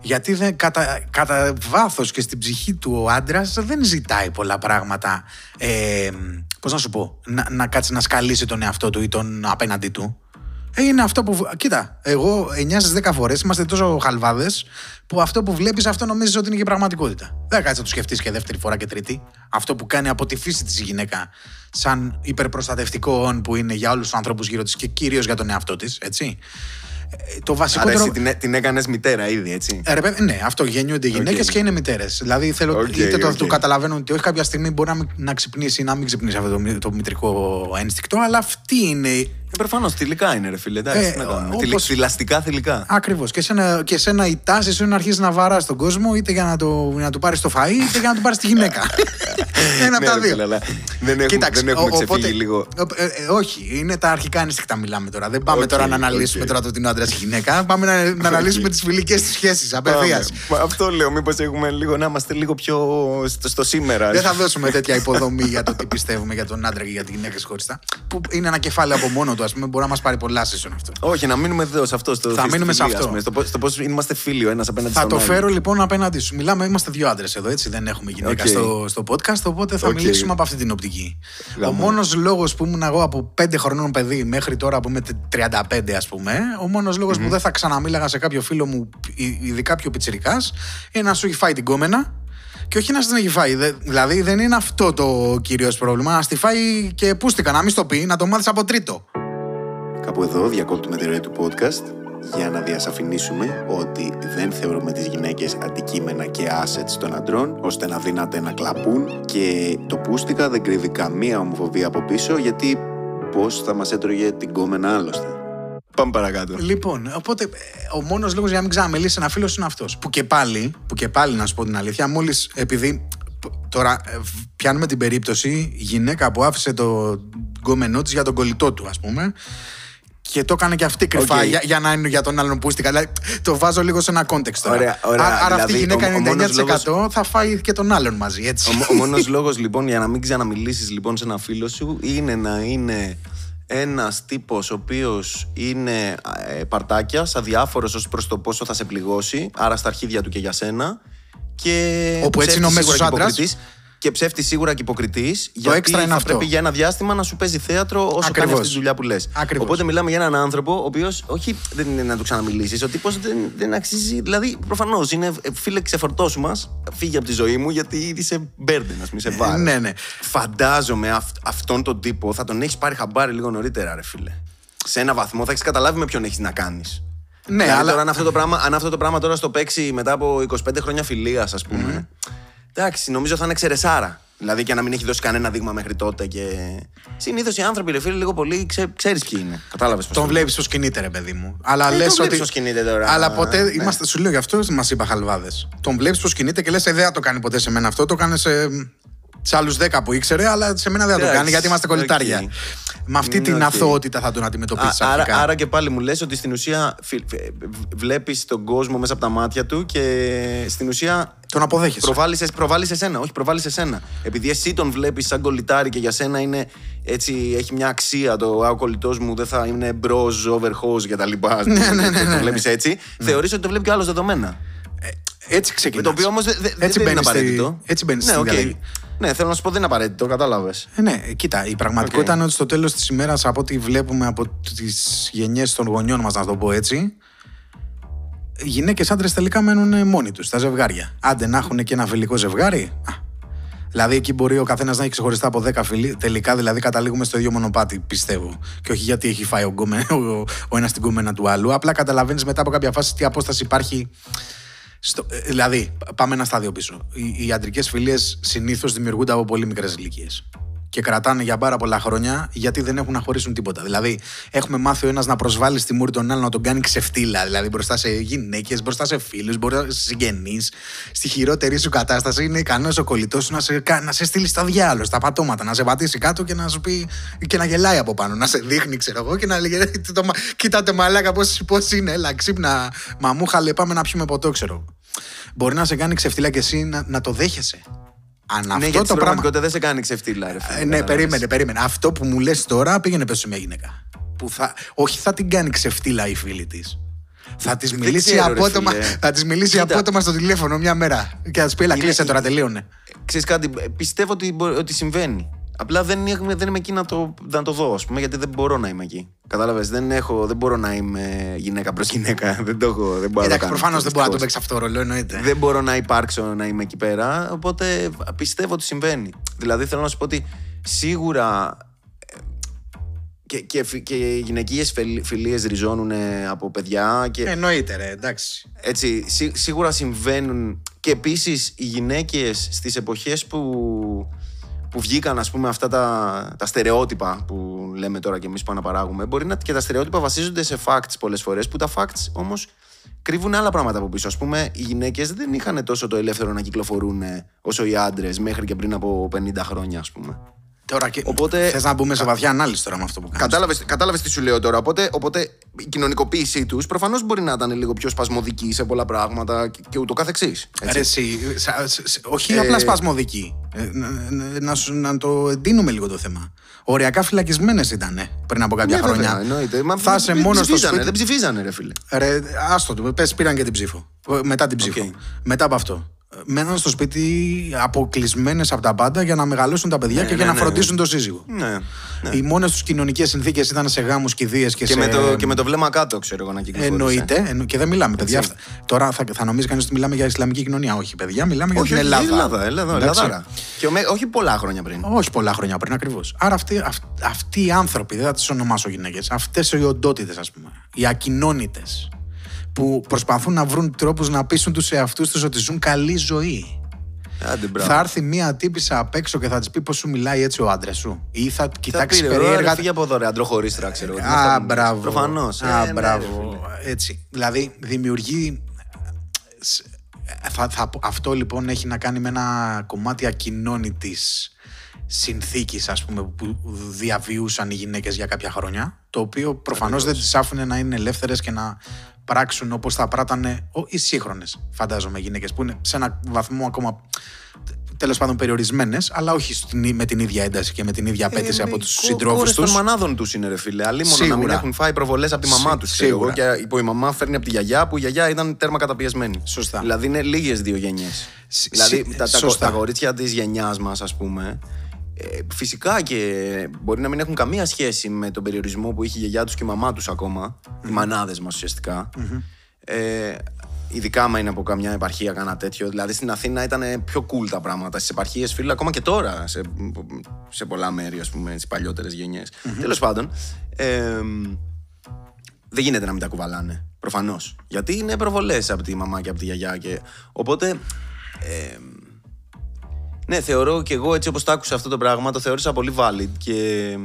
Γιατί δεν, κατά, κατά βάθος και στην ψυχή του ο άντρας δεν ζητάει πολλά πράγματα. Ε, Πώς να σου πω, να, να κάτσει να σκαλίσει τον εαυτό του ή τον απέναντί του. Ε, Είναι αυτό που. β- Κοίτα, εγώ 9 στις 10 φορές είμαστε τόσο χαλβάδες που αυτό που βλέπεις αυτό νομίζεις ότι είναι και πραγματικότητα. Δεν κάτσε να το σκεφτείς και δεύτερη φορά και τρίτη. Αυτό που κάνει από τη φύση της η γυναίκα σαν υπερπροστατευτικό όν που είναι για όλους τους ανθρώπους γύρω της και κυρίως για τον εαυτό της, έτσι. Ε, Το Άρα βασικότερο. εσύ την, την έκανες μητέρα ήδη, έτσι; Ε, ρε παιδί, ναι, αυτό γεννιούνται γυναίκε Οκ. και είναι μητέρες. Δηλαδή θέλω Οκ, είτε το, οκ. το καταλαβαίνουν ότι όχι κάποια στιγμή μπορεί να, μην- να ξυπνήσει ή να μην ξυπνήσει αυτό το, μη- το μητρικό ένστικτο, αλλά αυτή είναι. Ε, Προφανώς θηλυκά είναι, ρε φίλε. Εντάξει, Ε, τι να κάνουμε. όπως- Θηλυ- Θηλαστικά θηλυκά. Ακριβώς. Και, σένα, και σένα η τάση σου είναι να αρχίσεις να βαράς τον κόσμο είτε για να, το, να του πάρεις το φαΐ είτε για να του πάρεις τη γυναίκα. Ένα από Ναι, τα ρε δύο. φίλε, αλλά δεν έχουμε, δεν έχουμε ο- ξεφύγει λίγο. ε, ε, όχι, είναι τα αρχικά ένστικτα μιλάμε τώρα. Δεν πάμε Οκ, τώρα να αναλύσουμε οκ. τώρα το ότι είναι ο άντρας η γυναίκα. Πάμε να, να αναλύσουμε τις φιλικές του σχέσεις απευθείας. Πάμε. Μα Αυτό λέω, μήπως έχουμε λίγο να είμαστε λίγο πιο στο, στο σήμερα. Δεν θα δώσουμε τέτοια υποδομή για το τι πιστεύουμε για τον άντρα και για τη γυναίκα χωριστά. Που είναι ένα κεφάλαιο από μόνο του, ας πούμε. Μπορεί να μας πάρει πολλά season αυτό. Όχι, να μείνουμε εδώ σε αυτό. Στο, Θα στη μείνουμε σε φιλία, αυτό. ας πούμε, Στο, πώς- στο πώς είμαστε φίλοι ο ένας απέναντι Θα στον το άλλο. φέρω λοιπόν απέναντί σου. Μιλάμε, είμαστε δύο άντρες εδώ, έτσι. Δεν έχουμε γυναίκα Οκ. στο, στο podcast, οπότε θα Οκ. μιλήσουμε από αυτή την οπτική. Γαμό. Ο μόνος λόγος που ήμουν εγώ από 5 χρονών παιδί μέχρι τώρα που είμαι 35, ας πούμε, ο μόνος λόγος που δεν θα ξαναμίλαγα σε κάποιο φίλο μου, ει- ειδικά πιο πιτσυρικά, είναι να σου έχει φάει την κόμενα. Και όχι να στην έχει φάει. Δε- Δηλαδή δεν είναι αυτό το κυρίως πρόβλημα. Να στη φάει και πούστηκα, να μην στο πει, να το μάθεις από τρίτο. Κάπου εδώ διακόπτουμε τη ροή του podcast για να διασαφηνίσουμε ότι δεν θεωρούμε τις γυναίκες αντικείμενα και assets των αντρών ώστε να δύναται να κλαπούν και το πούστικα δεν κρύβει καμία ομοφοβία από πίσω γιατί πώς θα μας έτρωγε την γκόμενα άλλωστε. Πάμε παρακάτω. Λοιπόν, οπότε ε, ο μόνος λόγος για να μην ξαναμιλήσει ένας φίλος είναι αυτός. Που και πάλι, που και πάλι να σου πω την αλήθεια, μόλις επειδή. π- Τώρα ε, β- πιάνουμε την περίπτωση γυναίκα που άφησε το γκόμενό της για τον κολλητό του, ας πούμε. Και το έκανε και αυτή κρυφά Οκ. για, για να είναι για τον άλλον πούστικα. Δηλαδή, το βάζω λίγο σε ένα context τώρα. Ωραία, ωραία. Άρα, άρα αυτή η Δηλαδή, γυναίκα ο- ο 99% μόνος θα φάει και τον άλλον μαζί, έτσι. Ο, ο μόνος λόγος λοιπόν για να μην ξαναμιλήσεις λοιπόν σε ένα φίλο σου είναι να είναι ένας τύπος ο οποίος είναι ε, παρτάκιας, αδιάφορος ως προς το πόσο θα σε πληγώσει, άρα στα αρχίδια του και για σένα. Και Όπου έτσι είναι ο ψεύτης μέσος σίγουρα και άντρας. υποκριτής. Και ψεύτη σίγουρα και υποκριτής. Γιατί έξτρα είναι θα αυτό. πρέπει για ένα διάστημα να σου παίζει θέατρο όσο κάνει Ακριβώς. αυτή τη δουλειά που λες. Ακριβώς. Οπότε μιλάμε για έναν άνθρωπο ο οποίος, όχι δεν είναι να του ξαναμιλήσεις, ο τύπος δεν, δεν αξίζει. Δηλαδή, προφανώς είναι ε, φίλε, ξεφορτώσου μας, φύγει από τη ζωή μου γιατί είσαι μπέρντεν, ας πούμε, σε βάρος. ναι, ναι. Φαντάζομαι αυ- αυτόν τον τύπο θα τον έχεις πάρει χαμπάρι λίγο νωρίτερα, ρε φίλε. Σε ένα βαθμό θα έχεις καταλάβει με ποιον έχεις να κάνεις. Ναι, δηλαδή, αλλά- τώρα, αν, αυτό το πράγμα, αν αυτό το πράγμα τώρα στο παίξει μετά από 25 χρόνια φιλίας, ας πούμε. Εντάξει, νομίζω θα είναι εξαιρεσάρα. Δηλαδή και να μην έχει δώσει κανένα δείγμα μέχρι τότε. Και... Συνήθως οι άνθρωποι, ρε φίλε, λίγο πολύ ξέ, ξέρεις ποιοι είναι. Κατάλαβες πώς. Τον βλέπεις πώς κινείται, ρε παιδί μου. Αλλά Ε, λες τον βλέπεις ότι. πώς κινείται τώρα. Αλλά ποτέ. Ναι. Είμαστε, σου λέω γι' αυτό μας είπα χαλβάδες. Τον βλέπεις πώς κινείται και λες: Ε, δεν θα το κάνει ποτέ σε μένα αυτό. Το κάνεις σε, σε άλλους 10 που ήξερε, αλλά σε μένα δεν θα το Εντάξει, κάνει γιατί είμαστε κολλητάρια. οκ. Με αυτή Ναι, την οκ. αθωότητα θα τον αντιμετωπίσει άρα, αρχικά. άρα και πάλι μου λες ότι στην ουσία βλέπεις τον κόσμο μέσα από τα μάτια του και στην ουσία Τον αποδέχεσαι. προβάλλεις, εσ- προβάλλεις εσένα. Όχι, προβάλλεις εσένα. Επειδή εσύ τον βλέπεις σαν κολλητάρι και για σένα είναι έτσι, έχει μια αξία το «Α, ο κολλητός μου δεν θα είναι bros over hoes και τα λοιπά. Ναι, ναι, ναι, ναι. Το βλέπεις έτσι. Θεωρείς ότι το βλέπει και ο άλλος δεδομένα. Έτσι Με ξεκινάς. το οποίο όμως δεν δεν Έτσι είναι μπαίνεις στη- απαραίτητο. έτσι μπαίνεις ναι, στην οκ. διαδικασία. Ναι, θέλω να σου πω δεν είναι απαραίτητο, κατάλαβες. Ε, ναι, κοίτα, η πραγματικότητα Οκ. είναι ότι στο τέλος της ημέρας, από ό,τι βλέπουμε από τις γενιές των γονιών μας, να το πω έτσι, οι γυναίκες άντρες τελικά μένουν μόνοι τους, στα ζευγάρια. Άντε να έχουν και ένα φιλικό ζευγάρι. Α, Δηλαδή εκεί μπορεί ο καθένας να έχει ξεχωριστά από 10 φίλοι. Τελικά δηλαδή καταλήγουμε στο ίδιο μονοπάτι, πιστεύω. Και όχι γιατί έχει φάει ο, γκόμε- ο, ο ένας την γκόμενα του άλλου. Απλά καταλαβαίνεις μετά από κάποια φάση τι απόσταση υπάρχει. Στο, ε, δηλαδή, πάμε ένα στάδιο πίσω. Οι, οι αντρικέ φιλίες συνήθως δημιουργούνται από πολύ μικρές ηλικίες. Και κρατάνε για πάρα πολλά χρόνια γιατί δεν έχουν να χωρίσουν τίποτα. Δηλαδή, έχουμε μάθει ο ένας να προσβάλλει στη μούρη τον άλλο να τον κάνει ξεφτύλα. Δηλαδή, μπροστά σε γυναίκες, μπροστά σε φίλους, μπροστά σε συγγενείς. Στη χειρότερη σου κατάσταση είναι ικανός ο κολλητός σου να σε, κα- να σε στείλει στα διάλογο, στα πατώματα, να σε πατήσει κάτω και να σου πει και να γελάει από πάνω. Να σε δείχνει, ξέρω εγώ, και να λέει: «Ε, το μα- Κοίτατε μαλάκα, πώ είναι, έλα, ξύπνα. Μαμούχαλε, πάμε να πιούμε ποτό, ξέρω. Μπορεί να σε κάνει ξεφτύλα και εσύ να, να το δέχεσαι. Αν Ναι, αυτό γιατί το στην πράγμα. πραγματικότητα δεν σε κάνει ξεφτύλα, ρε φίλε. Ε, ναι, κατάλαβες. περίμενε, περίμενε. Αυτό που μου λες τώρα πήγαινε πες σε μια γυναίκα. Που θα, όχι θα την κάνει ξεφτύλα η φίλη της. Θα της Δεν μιλήσει, ξέρω, ρε απότομα, φίλε. θα της μιλήσει Κοίτα. απότομα στο τηλέφωνο μια μέρα. Και θα της πει: Ελά, Είναι- κλείσε τώρα, τελείωνε. Ξέρεις κάτι, πιστεύω ότι, μπορεί- ότι συμβαίνει. Απλά δεν, είμαι- δεν είμαι εκεί να το, να το δω, ας πούμε, γιατί δεν μπορώ να είμαι εκεί. Κατάλαβες, δεν, έχω, δεν μπορώ να είμαι γυναίκα προς γυναίκα. Δεν το έχω. Δεν μπορώ να το Εντάξει, κάνω. προφανώς δεν μπορεί να το Δυστυχώς. παίξει αυτό το ρόλο, εννοείται. Δεν μπορώ να υπάρξω να είμαι εκεί πέρα. Οπότε πιστεύω ότι συμβαίνει. Δηλαδή θέλω να σου πω ότι σίγουρα ε, και, και, φι- και οι γυναικείες φιλίες ριζώνουν από παιδιά και Εννοείται, ρε, εντάξει. έτσι, σί- σίγουρα συμβαίνουν και επίσης οι γυναίκες στις εποχές που, που βγήκαν ας πούμε αυτά τα, τα στερεότυπα που λέμε τώρα και εμείς που αναπαράγουμε μπορεί να και τα στερεότυπα βασίζονται σε facts πολλές φορές που τα facts όμως κρύβουν άλλα πράγματα από πίσω. Ας πούμε οι γυναίκες δεν είχαν τόσο το ελεύθερο να κυκλοφορούν ε, όσο οι άντρες μέχρι και πριν από 50 χρόνια ας πούμε. Τώρα και... Οπότε- Θες να μπούμε σε βαθιά ανάλυση τώρα με αυτό που κάνεις. Κατάλαβες, κατάλαβες τι σου λέω τώρα. Οπότε, οπότε η κοινωνικοποίησή τους προφανώς μπορεί να ήταν λίγο πιο σπασμωδική σε πολλά πράγματα και, και ούτω καθεξής. έτσι. Ρε, εσύ, σα- σ- σ- όχι Ε, απλά σπασμωδική. Ε, να, να- να σου- να το εντείνουμε λίγο το θέμα. Οριακά φυλακισμένες ήταν πριν από κάποια Ναι, χρόνια. βέβαια, εννοείται. Μα θα δεν- είσαι δεν μόνο στο ψηφίζανε, σπίτι. Δεν ψηφίζανε, ρε φίλε. Ρε, άστο του, πες πήραν και την ψήφο. Ε, Μετά την ψήφο. Οκ. Μετά από αυτό. Ε, Μέναν στο σπίτι αποκλεισμένες από τα πάντα για να μεγαλώσουν τα παιδιά και ναι, για να ναι, φροντίσουν το σύζυγο. Ναι. ναι. Οι μόνες τους κοινωνικές συνθήκες ήταν σε γάμους, κηδείες και, Και, σε. με το, και με το βλέμμα κάτω, ξέρω εγώ να κυκλοφορούσε. Εννοείται. εννο- Και δεν μιλάμε, παιδιά. Έτσι. Τώρα θα, θα νομίζεις κανείς ότι μιλάμε για Ισλαμική κοινωνία. Όχι, παιδιά, μιλάμε για Όχι, την όχι, Ελλάδα. Ελλάδα. Ελλάδα, Εντάξει. Ελλαδάρα. Και με, όχι πολλά χρόνια πριν. Όχι πολλά χρόνια πριν ακριβώς. Άρα αυτοί, αυ- αυτοί οι άνθρωποι, δεν θα τις ονομάσω γυναίκες, αυτές οι οντότητες, ας πούμε, οι ακοινώνητες, που προσπαθούν να βρουν τρόπους να πείσουν τους εαυτούς τους ότι ζουν καλή ζωή. Άντε, μπράβο. Θα έρθει μία τύπησα απ' έξω και θα της πει πώ σου μιλάει έτσι ο άντρας σου. Ή θα Θα κοιτάξει πήρε, περίεργα. περίεργα. Φύγε από εδώ, ρε, αντροχωρίστρα, ξέρω εγώ. Τι είναι Α, αυτά που λες. μπράβο. Προφανώς. Α, Ε, ναι, μπράβο. ρε, φίλε. Έτσι. Δηλαδή, δημιουργεί. σ- Θα, θα, πω- αυτό λοιπόν έχει να κάνει με ένα κομμάτι ακοινώνητης συνθήκης ας πούμε που διαβιούσαν οι γυναίκες για κάποια χρόνια το οποίο προφανώς δεν τις άφηνε να είναι ελεύθερες και να πράξουν όπως θα πράτανε ο- οι σύγχρονες φαντάζομαι γυναίκες που είναι σε ένα βαθμό ακόμα τέλος πάντων περιορισμένες αλλά όχι στην- με την ίδια ένταση και με την ίδια απέτηση Ε, από οι τους κο- συντρόφους κόρες τους των μανάδων τους είναι, ρε φίλε. Αλλή μόνο να μην Σίγουρα. έχουν φάει προβολές από τη μαμά Σί- τους. σίγουρα. Και που η μαμά φέρνει από τη γιαγιά, που η γιαγιά ήταν τέρμα καταπιεσμένη. Σωστά. Δηλαδή είναι λίγες δύο γενιές. Σι- Δηλαδή σι- τα, τα, σωστά. τα κορίτσια της γενιάς μας, ας πούμε, ε, φυσικά και μπορεί να μην έχουν καμία σχέση με τον περιορισμό που είχε η γιαγιά τους και η μαμά τους ακόμα. Οι μανάδες μας ουσιαστικα Ε, ειδικά άμα είναι από καμιά επαρχία, κάνα τέτοιο. Δηλαδή στην Αθήνα ήταν πιο cool τα πράγματα. Στις επαρχίες, φίλε, ακόμα και τώρα σε, σε πολλά μέρη, ας πούμε, στις παλιότερες γενιές. Τέλος πάντων. Ε, δεν γίνεται να μην τα κουβαλάνε. Προφανώς. Γιατί είναι προβολές από τη μαμά και από τη γιαγιά. Και... Οπότε. ε, ναι, θεωρώ και εγώ έτσι όπως το άκουσα αυτό το πράγμα, το θεώρησα πολύ valid και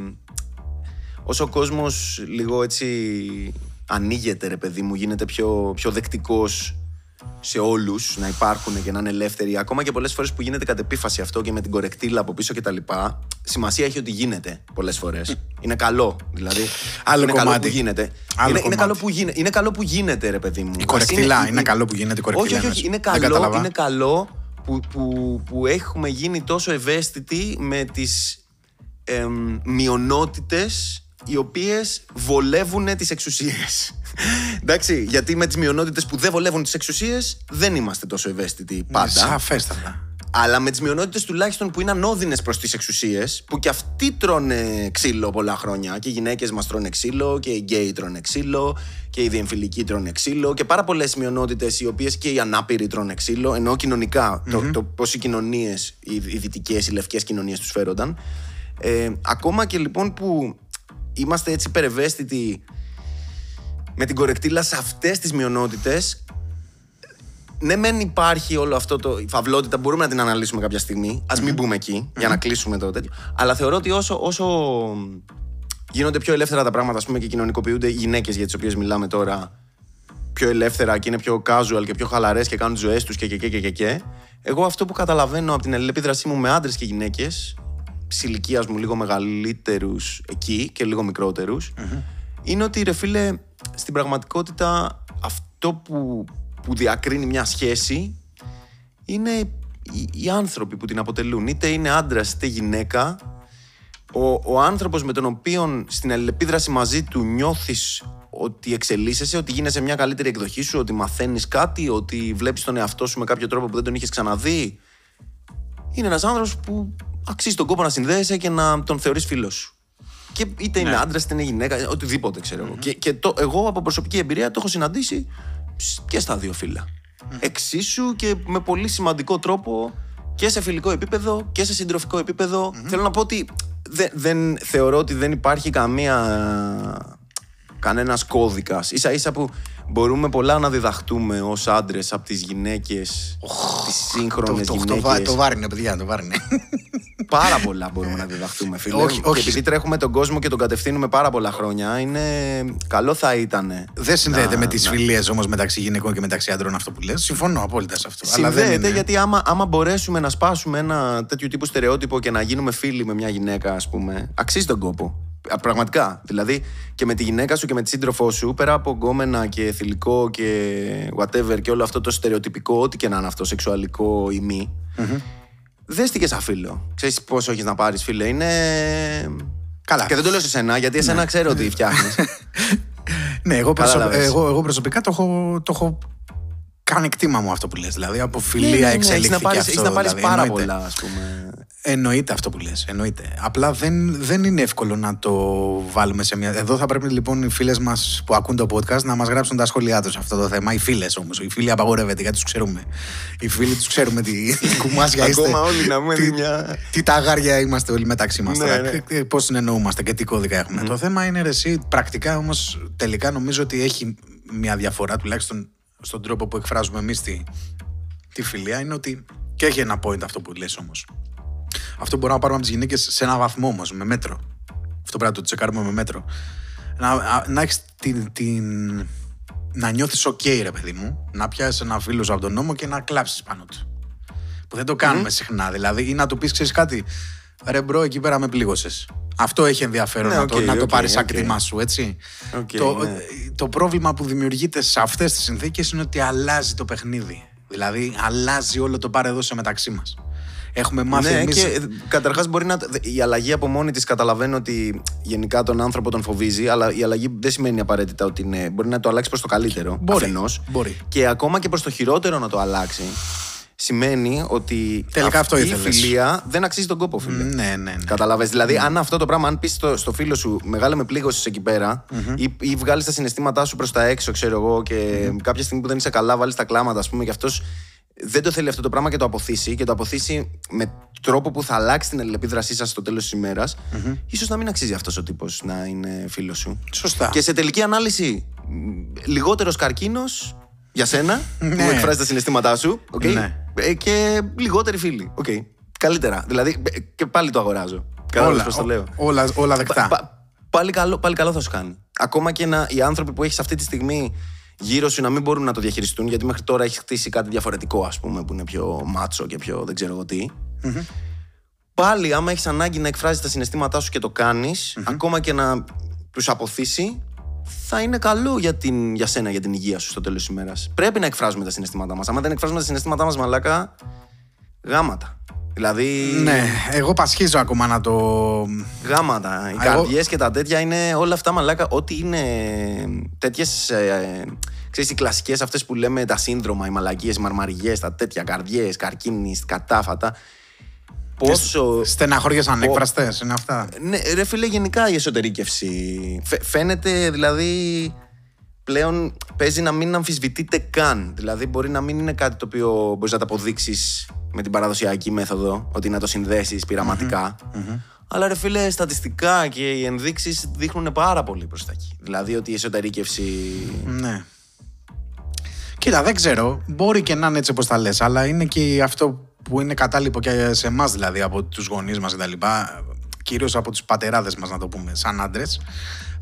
όσο ο κόσμος λίγο έτσι ανοίγεται ρε παιδί μου, γίνεται πιο, πιο δεκτικός σε όλους να υπάρχουν και να είναι ελεύθεροι, ακόμα και πολλές φορές που γίνεται κατ' επίφαση αυτό και με την κορεκτήλα από πίσω και τα λοιπά, σημασία έχει ότι γίνεται πολλές φορές. Είναι καλό, δηλαδή. Άλλο είναι καλό κομμάτι. που γίνεται. Άλλο είναι, είναι, κομμάτι. καλό που γίνεται είναι καλό που γίνεται, ρε παιδί μου. Η Ας κορεκτήλα είναι- είναι καλό που γίνεται η κορεκτήλα, Όχι, όχι, όχι. εννοείς. Είναι Δεν καλό, κατάλαβα. είναι καλό που, που, που έχουμε γίνει τόσο ευαίσθητοι με τις εμ, μειονότητες οι οποίες βολεύουν τις εξουσίες. Εντάξει, γιατί με τις μειονότητες που δεν βολεύουν τις εξουσίες δεν είμαστε τόσο ευαίσθητοι πάντα. Σαφέστατα. Αλλά με τις μειονότητες τουλάχιστον που είναι ανώδυνες προς τις εξουσίες, που και αυτοί τρώνε ξύλο πολλά χρόνια. Και οι γυναίκες μας τρώνε ξύλο, και οι γκέι τρώνε ξύλο, και οι διεμφυλικοί τρώνε ξύλο, και πάρα πολλές μειονότητες οι οποίες και οι ανάπηροι τρώνε ξύλο, ενώ κοινωνικά, το, το πώς οι κοινωνίες, οι, οι δυτικές, οι λευκές κοινωνίες τους φέρονταν. Ε, ακόμα και λοιπόν που είμαστε έτσι υπερευαίσθητοι με την κορεκτήλα σε αυτές τις μειονότητες ναι, μεν υπάρχει όλο αυτό το. Η φαυλότητα μπορούμε να την αναλύσουμε κάποια στιγμή. Α μην μπούμε εκεί για να κλείσουμε το τέτοιο. Αλλά θεωρώ ότι όσο, όσο γίνονται πιο ελεύθερα τα πράγματα ας πούμε, και κοινωνικοποιούνται οι γυναίκες για τις οποίες μιλάμε τώρα πιο ελεύθερα και είναι πιο casual και πιο χαλαρές και κάνουν τι ζωές τους και, και, και, και, και, και. Εγώ αυτό που καταλαβαίνω από την αλληλεπίδρασή μου με άντρες και γυναίκες, τη ηλικία μου λίγο μεγαλύτερους εκεί και λίγο μικρότερους, είναι ότι ρε φίλε, στην πραγματικότητα αυτό που, που διακρίνει μια σχέση είναι οι, οι άνθρωποι που την αποτελούν. Είτε είναι άντρας είτε γυναίκα. Ο, ο άνθρωπος με τον οποίο στην αλληλεπίδραση μαζί του νιώθεις ότι εξελίσσεσαι, ότι γίνεσαι μια καλύτερη εκδοχή σου, ότι μαθαίνεις κάτι, ότι βλέπεις τον εαυτό σου με κάποιο τρόπο που δεν τον είχες ξαναδεί. Είναι ένας άνθρωπος που αξίζει τον κόπο να συνδέεσαι και να τον θεωρείς φίλος σου. Και είτε είναι άντρας, είτε είναι γυναίκα, οτιδήποτε ξέρω εγώ. Και, και το, εγώ από προσωπική εμπειρία το έχω συναντήσει σ- και στα δύο φύλλα. Εξίσου και με πολύ σημαντικό τρόπο και σε φιλικό επίπεδο και σε συντροφικό επίπεδο. Θέλω να πω ότι δεν, δεν θεωρώ ότι δεν υπάρχει καμία κανένας κώδικας. σα ίσα που μπορούμε πολλά να διδαχτούμε ως άντρες από τις γυναίκες, τις σύγχρονες το, το, γυναίκες. το, βα- το βάρινε, παιδιά, το βάρινε. Πάρα πολλά μπορούμε να διδαχτούμε, φίλε. Όχι, Και όχι. επειδή τρέχουμε τον κόσμο και τον κατευθύνουμε πάρα πολλά χρόνια, είναι καλό θα ήταν. δεν συνδέεται να- με τις να- φιλίες όμως μεταξύ γυναικών και μεταξύ άντρων αυτό που λες. Συμφωνώ απόλυτα σε αυτό. Αλλά δεν Συνδέεται είναι. γιατί άμα, άμα μπορέσουμε να σπάσουμε ένα τέτοιο τύπου στερεότυπο και να γίνουμε φίλοι με μια γυναίκα, ας πούμε, αξίζει τον κόπο. Α, Πραγματικά. Δηλαδή και με τη γυναίκα σου και με τη σύντροφό σου, πέρα από γκόμενα και θηλυκό και whatever και όλο αυτό το στερεοτυπικό, ό,τι και να είναι αυτό, σεξουαλικό ή μη, δέστηκες σαν φίλο. Ξέρεις πόσο έχεις να πάρεις, φίλε. Είναι. Καλά. Και δεν το λέω σε σένα, γιατί εσένα ξέρω ότι φτιάχνεις. Ναι, εγώ, προσω... Κατάλαβες. εγώ, εγώ προσωπικά το έχω, το έχω κάνει κτήμα μου αυτό που λες. Δηλαδή από φιλία Έχει εξελίχθηκε να πάρει αυτό. να πάρεις δηλαδή, πάρα εννοείται. πολλά, ας πούμε. Εννοείται αυτό που λες, εννοείται. Απλά δεν, δεν είναι εύκολο να το βάλουμε σε μια... Εδώ θα πρέπει λοιπόν οι φίλες μας που ακούν το podcast να μας γράψουν τα σχόλιά τους σε αυτό το θέμα. Οι φίλες όμως, οι φίλοι απαγορεύεται γιατί τους ξέρουμε. Οι φίλοι τους ξέρουμε τι, τι κουμάσια είστε. Ακόμα όλοι να πούμε τι, μια. τι ταγάρια είμαστε όλοι μεταξύ μας Ναι, τώρα. ναι. Και- και Πώς συνεννοούμαστε και τι κώδικα έχουμε. Το θέμα είναι ρε, εσύ, πρακτικά όμως τελικά νομίζω ότι έχει μια διαφορά τουλάχιστον στον τρόπο που εκφράζουμε εμείς τη, τη φιλία είναι ότι και έχει ένα point αυτό που λες όμως. Αυτό μπορούμε να πάρουμε από τις γυναίκες σε ένα βαθμό όμως, με μέτρο. Αυτό πρέπει να το τσεκάρουμε με μέτρο. Να, α- να έχεις την, την. να νιώθεις OK, ρε παιδί μου, να πιάσεις ένα φίλο σου από τον ώμο και να κλάψεις πάνω του. Που δεν το κάνουμε συχνά. Δηλαδή, ή να του πεις, ξέρεις κάτι, ρε bro, εκεί πέρα με πλήγωσες. Αυτό έχει ενδιαφέρον Ναι, να το, οκ, να το οκ, πάρεις οκ. σαν κτήμα σου, έτσι. Οκ, το, ναι. το πρόβλημα που δημιουργείται σε αυτές τις συνθήκες είναι ότι αλλάζει το παιχνίδι. Δηλαδή, αλλάζει όλο το πάρε δώσε μεταξύ μας. Έχουμε μάθει ναι, εμείς... και καταρχάς μπορεί να. Η αλλαγή από μόνη της καταλαβαίνω ότι γενικά τον άνθρωπο τον φοβίζει, αλλά η αλλαγή δεν σημαίνει απαραίτητα ότι είναι. Μπορεί να το αλλάξει προς το καλύτερο. Μπορεί, αφενός. μπορεί. Και ακόμα και προς το χειρότερο να το αλλάξει, σημαίνει ότι. Τελικά αυτό αυτή η ήθελες. φιλία δεν αξίζει τον κόπο, φίλε. Ναι, ναι, ναι. Κατάλαβες. Δηλαδή, αν αυτό το πράγμα, αν πεις στο, στο φίλο σου, μεγάλε με πλήγωσες εκεί πέρα, ή, ή βγάλεις τα συναισθήματά σου προς τα έξω, ξέρω εγώ, και κάποια στιγμή που δεν είσαι καλά, βάλεις τα κλάματα, ας πούμε, και αυτός δεν το θέλει αυτό το πράγμα και το απωθήσει, και το απωθήσει με τρόπο που θα αλλάξει την αλληλεπίδρασή σας στο τέλος της ημέρας, ίσως να μην αξίζει αυτός ο τύπος να είναι φίλος σου. Σωστά. Και σε τελική ανάλυση, λιγότερος καρκίνος για σένα, που Ναι. εκφράζει τα συναισθήματά σου, οκ, Ναι. ε, και λιγότεροι φίλοι. οκ. Καλύτερα. Δηλαδή, ε, και πάλι το αγοράζω. Κατάλαβες πώς το λέω. όλα, όλα δεκτά. Πα- πάλι, καλό, πάλι καλό θα σου κάνει. Ακόμα και να, οι άνθρωποι που έχεις αυτή τη στιγμή γύρω σου να μην μπορούν να το διαχειριστούν, γιατί μέχρι τώρα έχει χτίσει κάτι διαφορετικό, ας πούμε, που είναι πιο μάτσο και πιο δεν ξέρω εγώ τι. Πάλι, άμα έχεις ανάγκη να εκφράζεις τα συναισθήματά σου και το κάνεις, ακόμα και να τους αποθήσει, θα είναι καλό για, την, για σένα, για την υγεία σου στο τέλος της ημέρας. Πρέπει να εκφράζουμε τα συναισθήματά μας. Αν δεν εκφράζουμε τα συναισθήματά μας, μαλάκα, γάματα. Δηλαδή. Ναι, εγώ πασχίζω ακόμα να το. Γάματα. Οι Εγώ- καρδιές και τα τέτοια είναι όλα αυτά μαλάκα. Ό,τι είναι τέτοιες. Ε, ξέρεις, οι κλασικές αυτές που λέμε τα σύνδρομα, οι μαλακίες, οι μαρμαριγέ, τα τέτοια καρδιές, καρκίνης, κατάφατα. Πόσο. Στεναχώριες ανέκφραστες είναι αυτά. Ναι, ρε φίλε, γενικά η εσωτερήκευση. Φε- φαίνεται δηλαδή πλέον παίζει να μην αμφισβητείται καν. Δηλαδή μπορεί να μην είναι κάτι το οποίο μπορείς να το αποδείξεις με την παραδοσιακή μέθοδο, ότι να το συνδέσεις πειραματικά. Αλλά ρε φίλε, στατιστικά και οι ενδείξεις δείχνουν πάρα πολύ προς τα εκεί. Δηλαδή ότι η εσωτερίκευση. Ναι. Κοίτα, δεν ξέρω. Μπορεί και να είναι έτσι όπως τα λες, αλλά είναι και αυτό που είναι κατάλοιπο και σε εμάς, δηλαδή από τους γονείς μας κτλ. Κυρίως από τους πατεράδες μας, να το πούμε, σαν άντρες.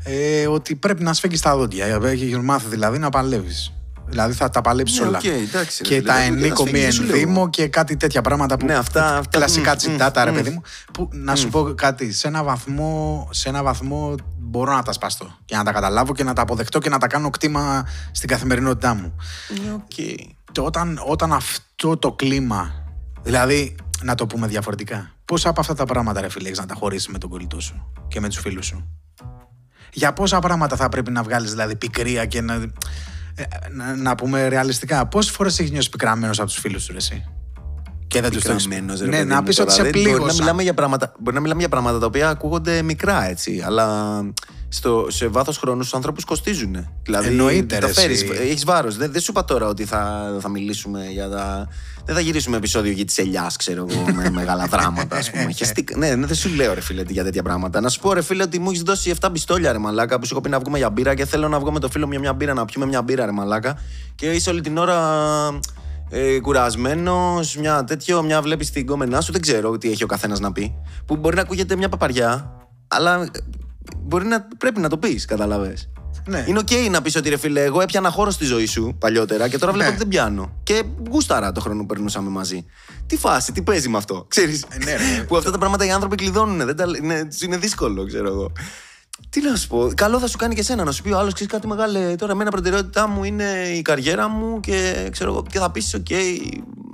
Ε, ότι πρέπει να σφίγγεις τα δόντια. Έχει μάθει δηλαδή να παλεύεις. Δηλαδή θα τα παλέψεις Ναι, όλα. οκ, εντάξει, ρε και φίλε, τα δεν μπορεί να εν οίκω μη σφίγγεις, σου λέω. εν δήμω και κάτι τέτοια πράγματα που. Ναι, αυτά- αυτά- κλασικά μμ, τσιτάτα, ρε μμ, παιδί μου. Που να σου πω κάτι. Σε ένα, βαθμό, σε ένα βαθμό μπορώ να τα ασπαστώ και να τα καταλάβω και να τα αποδεχτώ και να τα κάνω κτήμα στην καθημερινότητά μου. Ναι, οκ. Το όταν, όταν αυτό το κλίμα, δηλαδή να το πούμε διαφορετικά, πόσα από αυτά τα πράγματα ρε φίλε έχεις να τα χωρίσεις με τον κολλητό σου και με τους φίλους σου; Για πόσα πράγματα θα πρέπει να βγάλεις δηλαδή πικρία και να, ε, να, να πούμε ρεαλιστικά. Πόσες φορές έχεις νιώσει πικραμένος από τους φίλους σου ρε, εσύ; Και δεν τους το έχεις πει. πικραμένος, ρε Ναι, παιδί να μου, πεις τώρα. ότι σε Δεν- μπορεί να, πλήγωσαν. μιλάμε για πράγματα, μπορεί να μιλάμε για πράγματα τα οποία ακούγονται μικρά έτσι, αλλά στο, σε βάθος χρόνου στους ανθρώπους κοστίζουν. Δηλαδή, Εννοείται, τα ρε, φέρεις, εσύ. Έχεις βάρος. Δεν, δεν σου είπα τώρα ότι θα, θα μιλήσουμε για τα. Δεν θα γυρίσουμε επεισόδιο για τη ελιάς, ξέρω εγώ, με μεγάλα δράματα, ας πούμε. Χεστήκα- ναι, ναι, δεν σου λέω, ρε φίλε, για τέτοια πράγματα. Να σου πω, ρε φίλε, ότι μου έχεις δώσει 7 πιστόλια, ρε μαλάκα, που σου έχω πει να βγούμε για μπύρα και θέλω να βγω με το φίλο μου για μια μπύρα, να πιούμε μια μπύρα, ρε μαλάκα. Και είσαι όλη την ώρα ε, κουρασμένος, μια τέτοιο, μια βλέπεις την γκόμενά σου. Δεν ξέρω τι έχει ο καθένας να πει. Που μπορεί να ακούγεται μια παπαριά, αλλά ε, μπορεί να, πρέπει να το πεις, κατάλαβες. Ναι. Είναι οκ να πεις ότι ρε φίλε, εγώ έπιανα χώρο στη ζωή σου παλιότερα και τώρα βλέπω Ναι. ότι δεν πιάνω. Και γούσταρα το χρόνο που περνούσαμε μαζί. Τι φάση, τι παίζει με αυτό, ξέρεις; Ε, ναι, ρε. που αυτά τα πράγματα οι άνθρωποι κλειδώνουν. Δεν τα, είναι, τους είναι δύσκολο, ξέρω εγώ. Τι να σου πω, καλό θα σου κάνει και εσένα να σου πει ο άλλος: Ξέρεις κάτι μεγάλε. Τώρα, εμένα προτεραιότητά μου είναι η καριέρα μου και ξέρω εγώ. Και θα πεις: Οκ,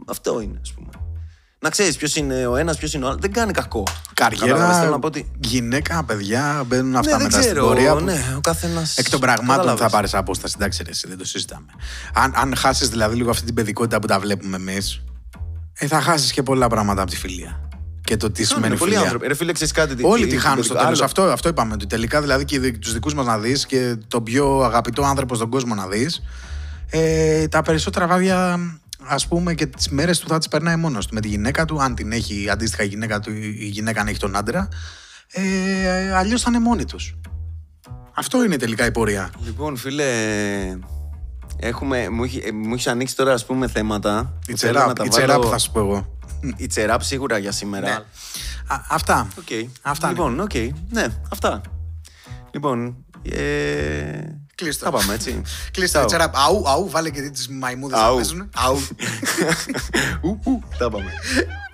αυτό είναι, ας πούμε. Να ξέρεις ποιος είναι ο ένας, ποιος είναι ο άλλος. Δεν κάνει κακό. Κατάλαβες, Καριέρα, θέλω να πω ότι. γυναίκα, παιδιά, μπαίνουν αυτά ναι, δεν μετά στην ξέρω. πορεία. που- Ναι, ο καθένας. Εκ των πραγμάτων θα πάρεις απόσταση. Εντάξει, ρε, εσύ, δεν το συζητάμε. Αν, αν χάσεις δηλαδή λίγο αυτή την παιδικότητα που τα βλέπουμε εμείς, ε, θα χάσεις και πολλά πράγματα από τη φιλία. Και το τι σημαίνει πολλοί φιλία. άνθρωποι. Ρε φίλε, ξέρεις κάτι. τι- Όλοι τι- τη χάνουν στο άλλο- τέλο. Αυτό, αυτό είπαμε. Ότι τελικά δηλαδή και τους δικούς μας να δεις και τον πιο αγαπητό άνθρωπο στον κόσμο να δεις. Ε, τα περισσότερα βάδια, ας πούμε, και τις μέρες του θα τις περνάει μόνος του. Με τη γυναίκα του, αν την έχει αντίστοιχα η γυναίκα του, η γυναίκα αν έχει τον άντρα. Ε, Αλλιώς θα είναι μόνοι τους. Αυτό είναι τελικά η πορεία. Λοιπόν, φίλε, έχουμε, μου, έχει, ε, μου έχεις ανοίξει τώρα ας πούμε θέματα. Η που θέλω τσεράπ, να τα η βάλω- τσεράπ θα σου πω εγώ. Η τσεράπ σίγουρα για σήμερα. Ναι. Α, αυτά. Οκ. Αυτά Λοιπόν, οκ. Ναι, αυτά. Λοιπόν, ε... Κλείστο. Θα πάμε έτσι. Κλείστε Αου. το τσεράπ. Αού, αού, βάλε και τις μαϊμούδες να Αου. παίζουν. Αου. Ου, ου, Τα πάμε.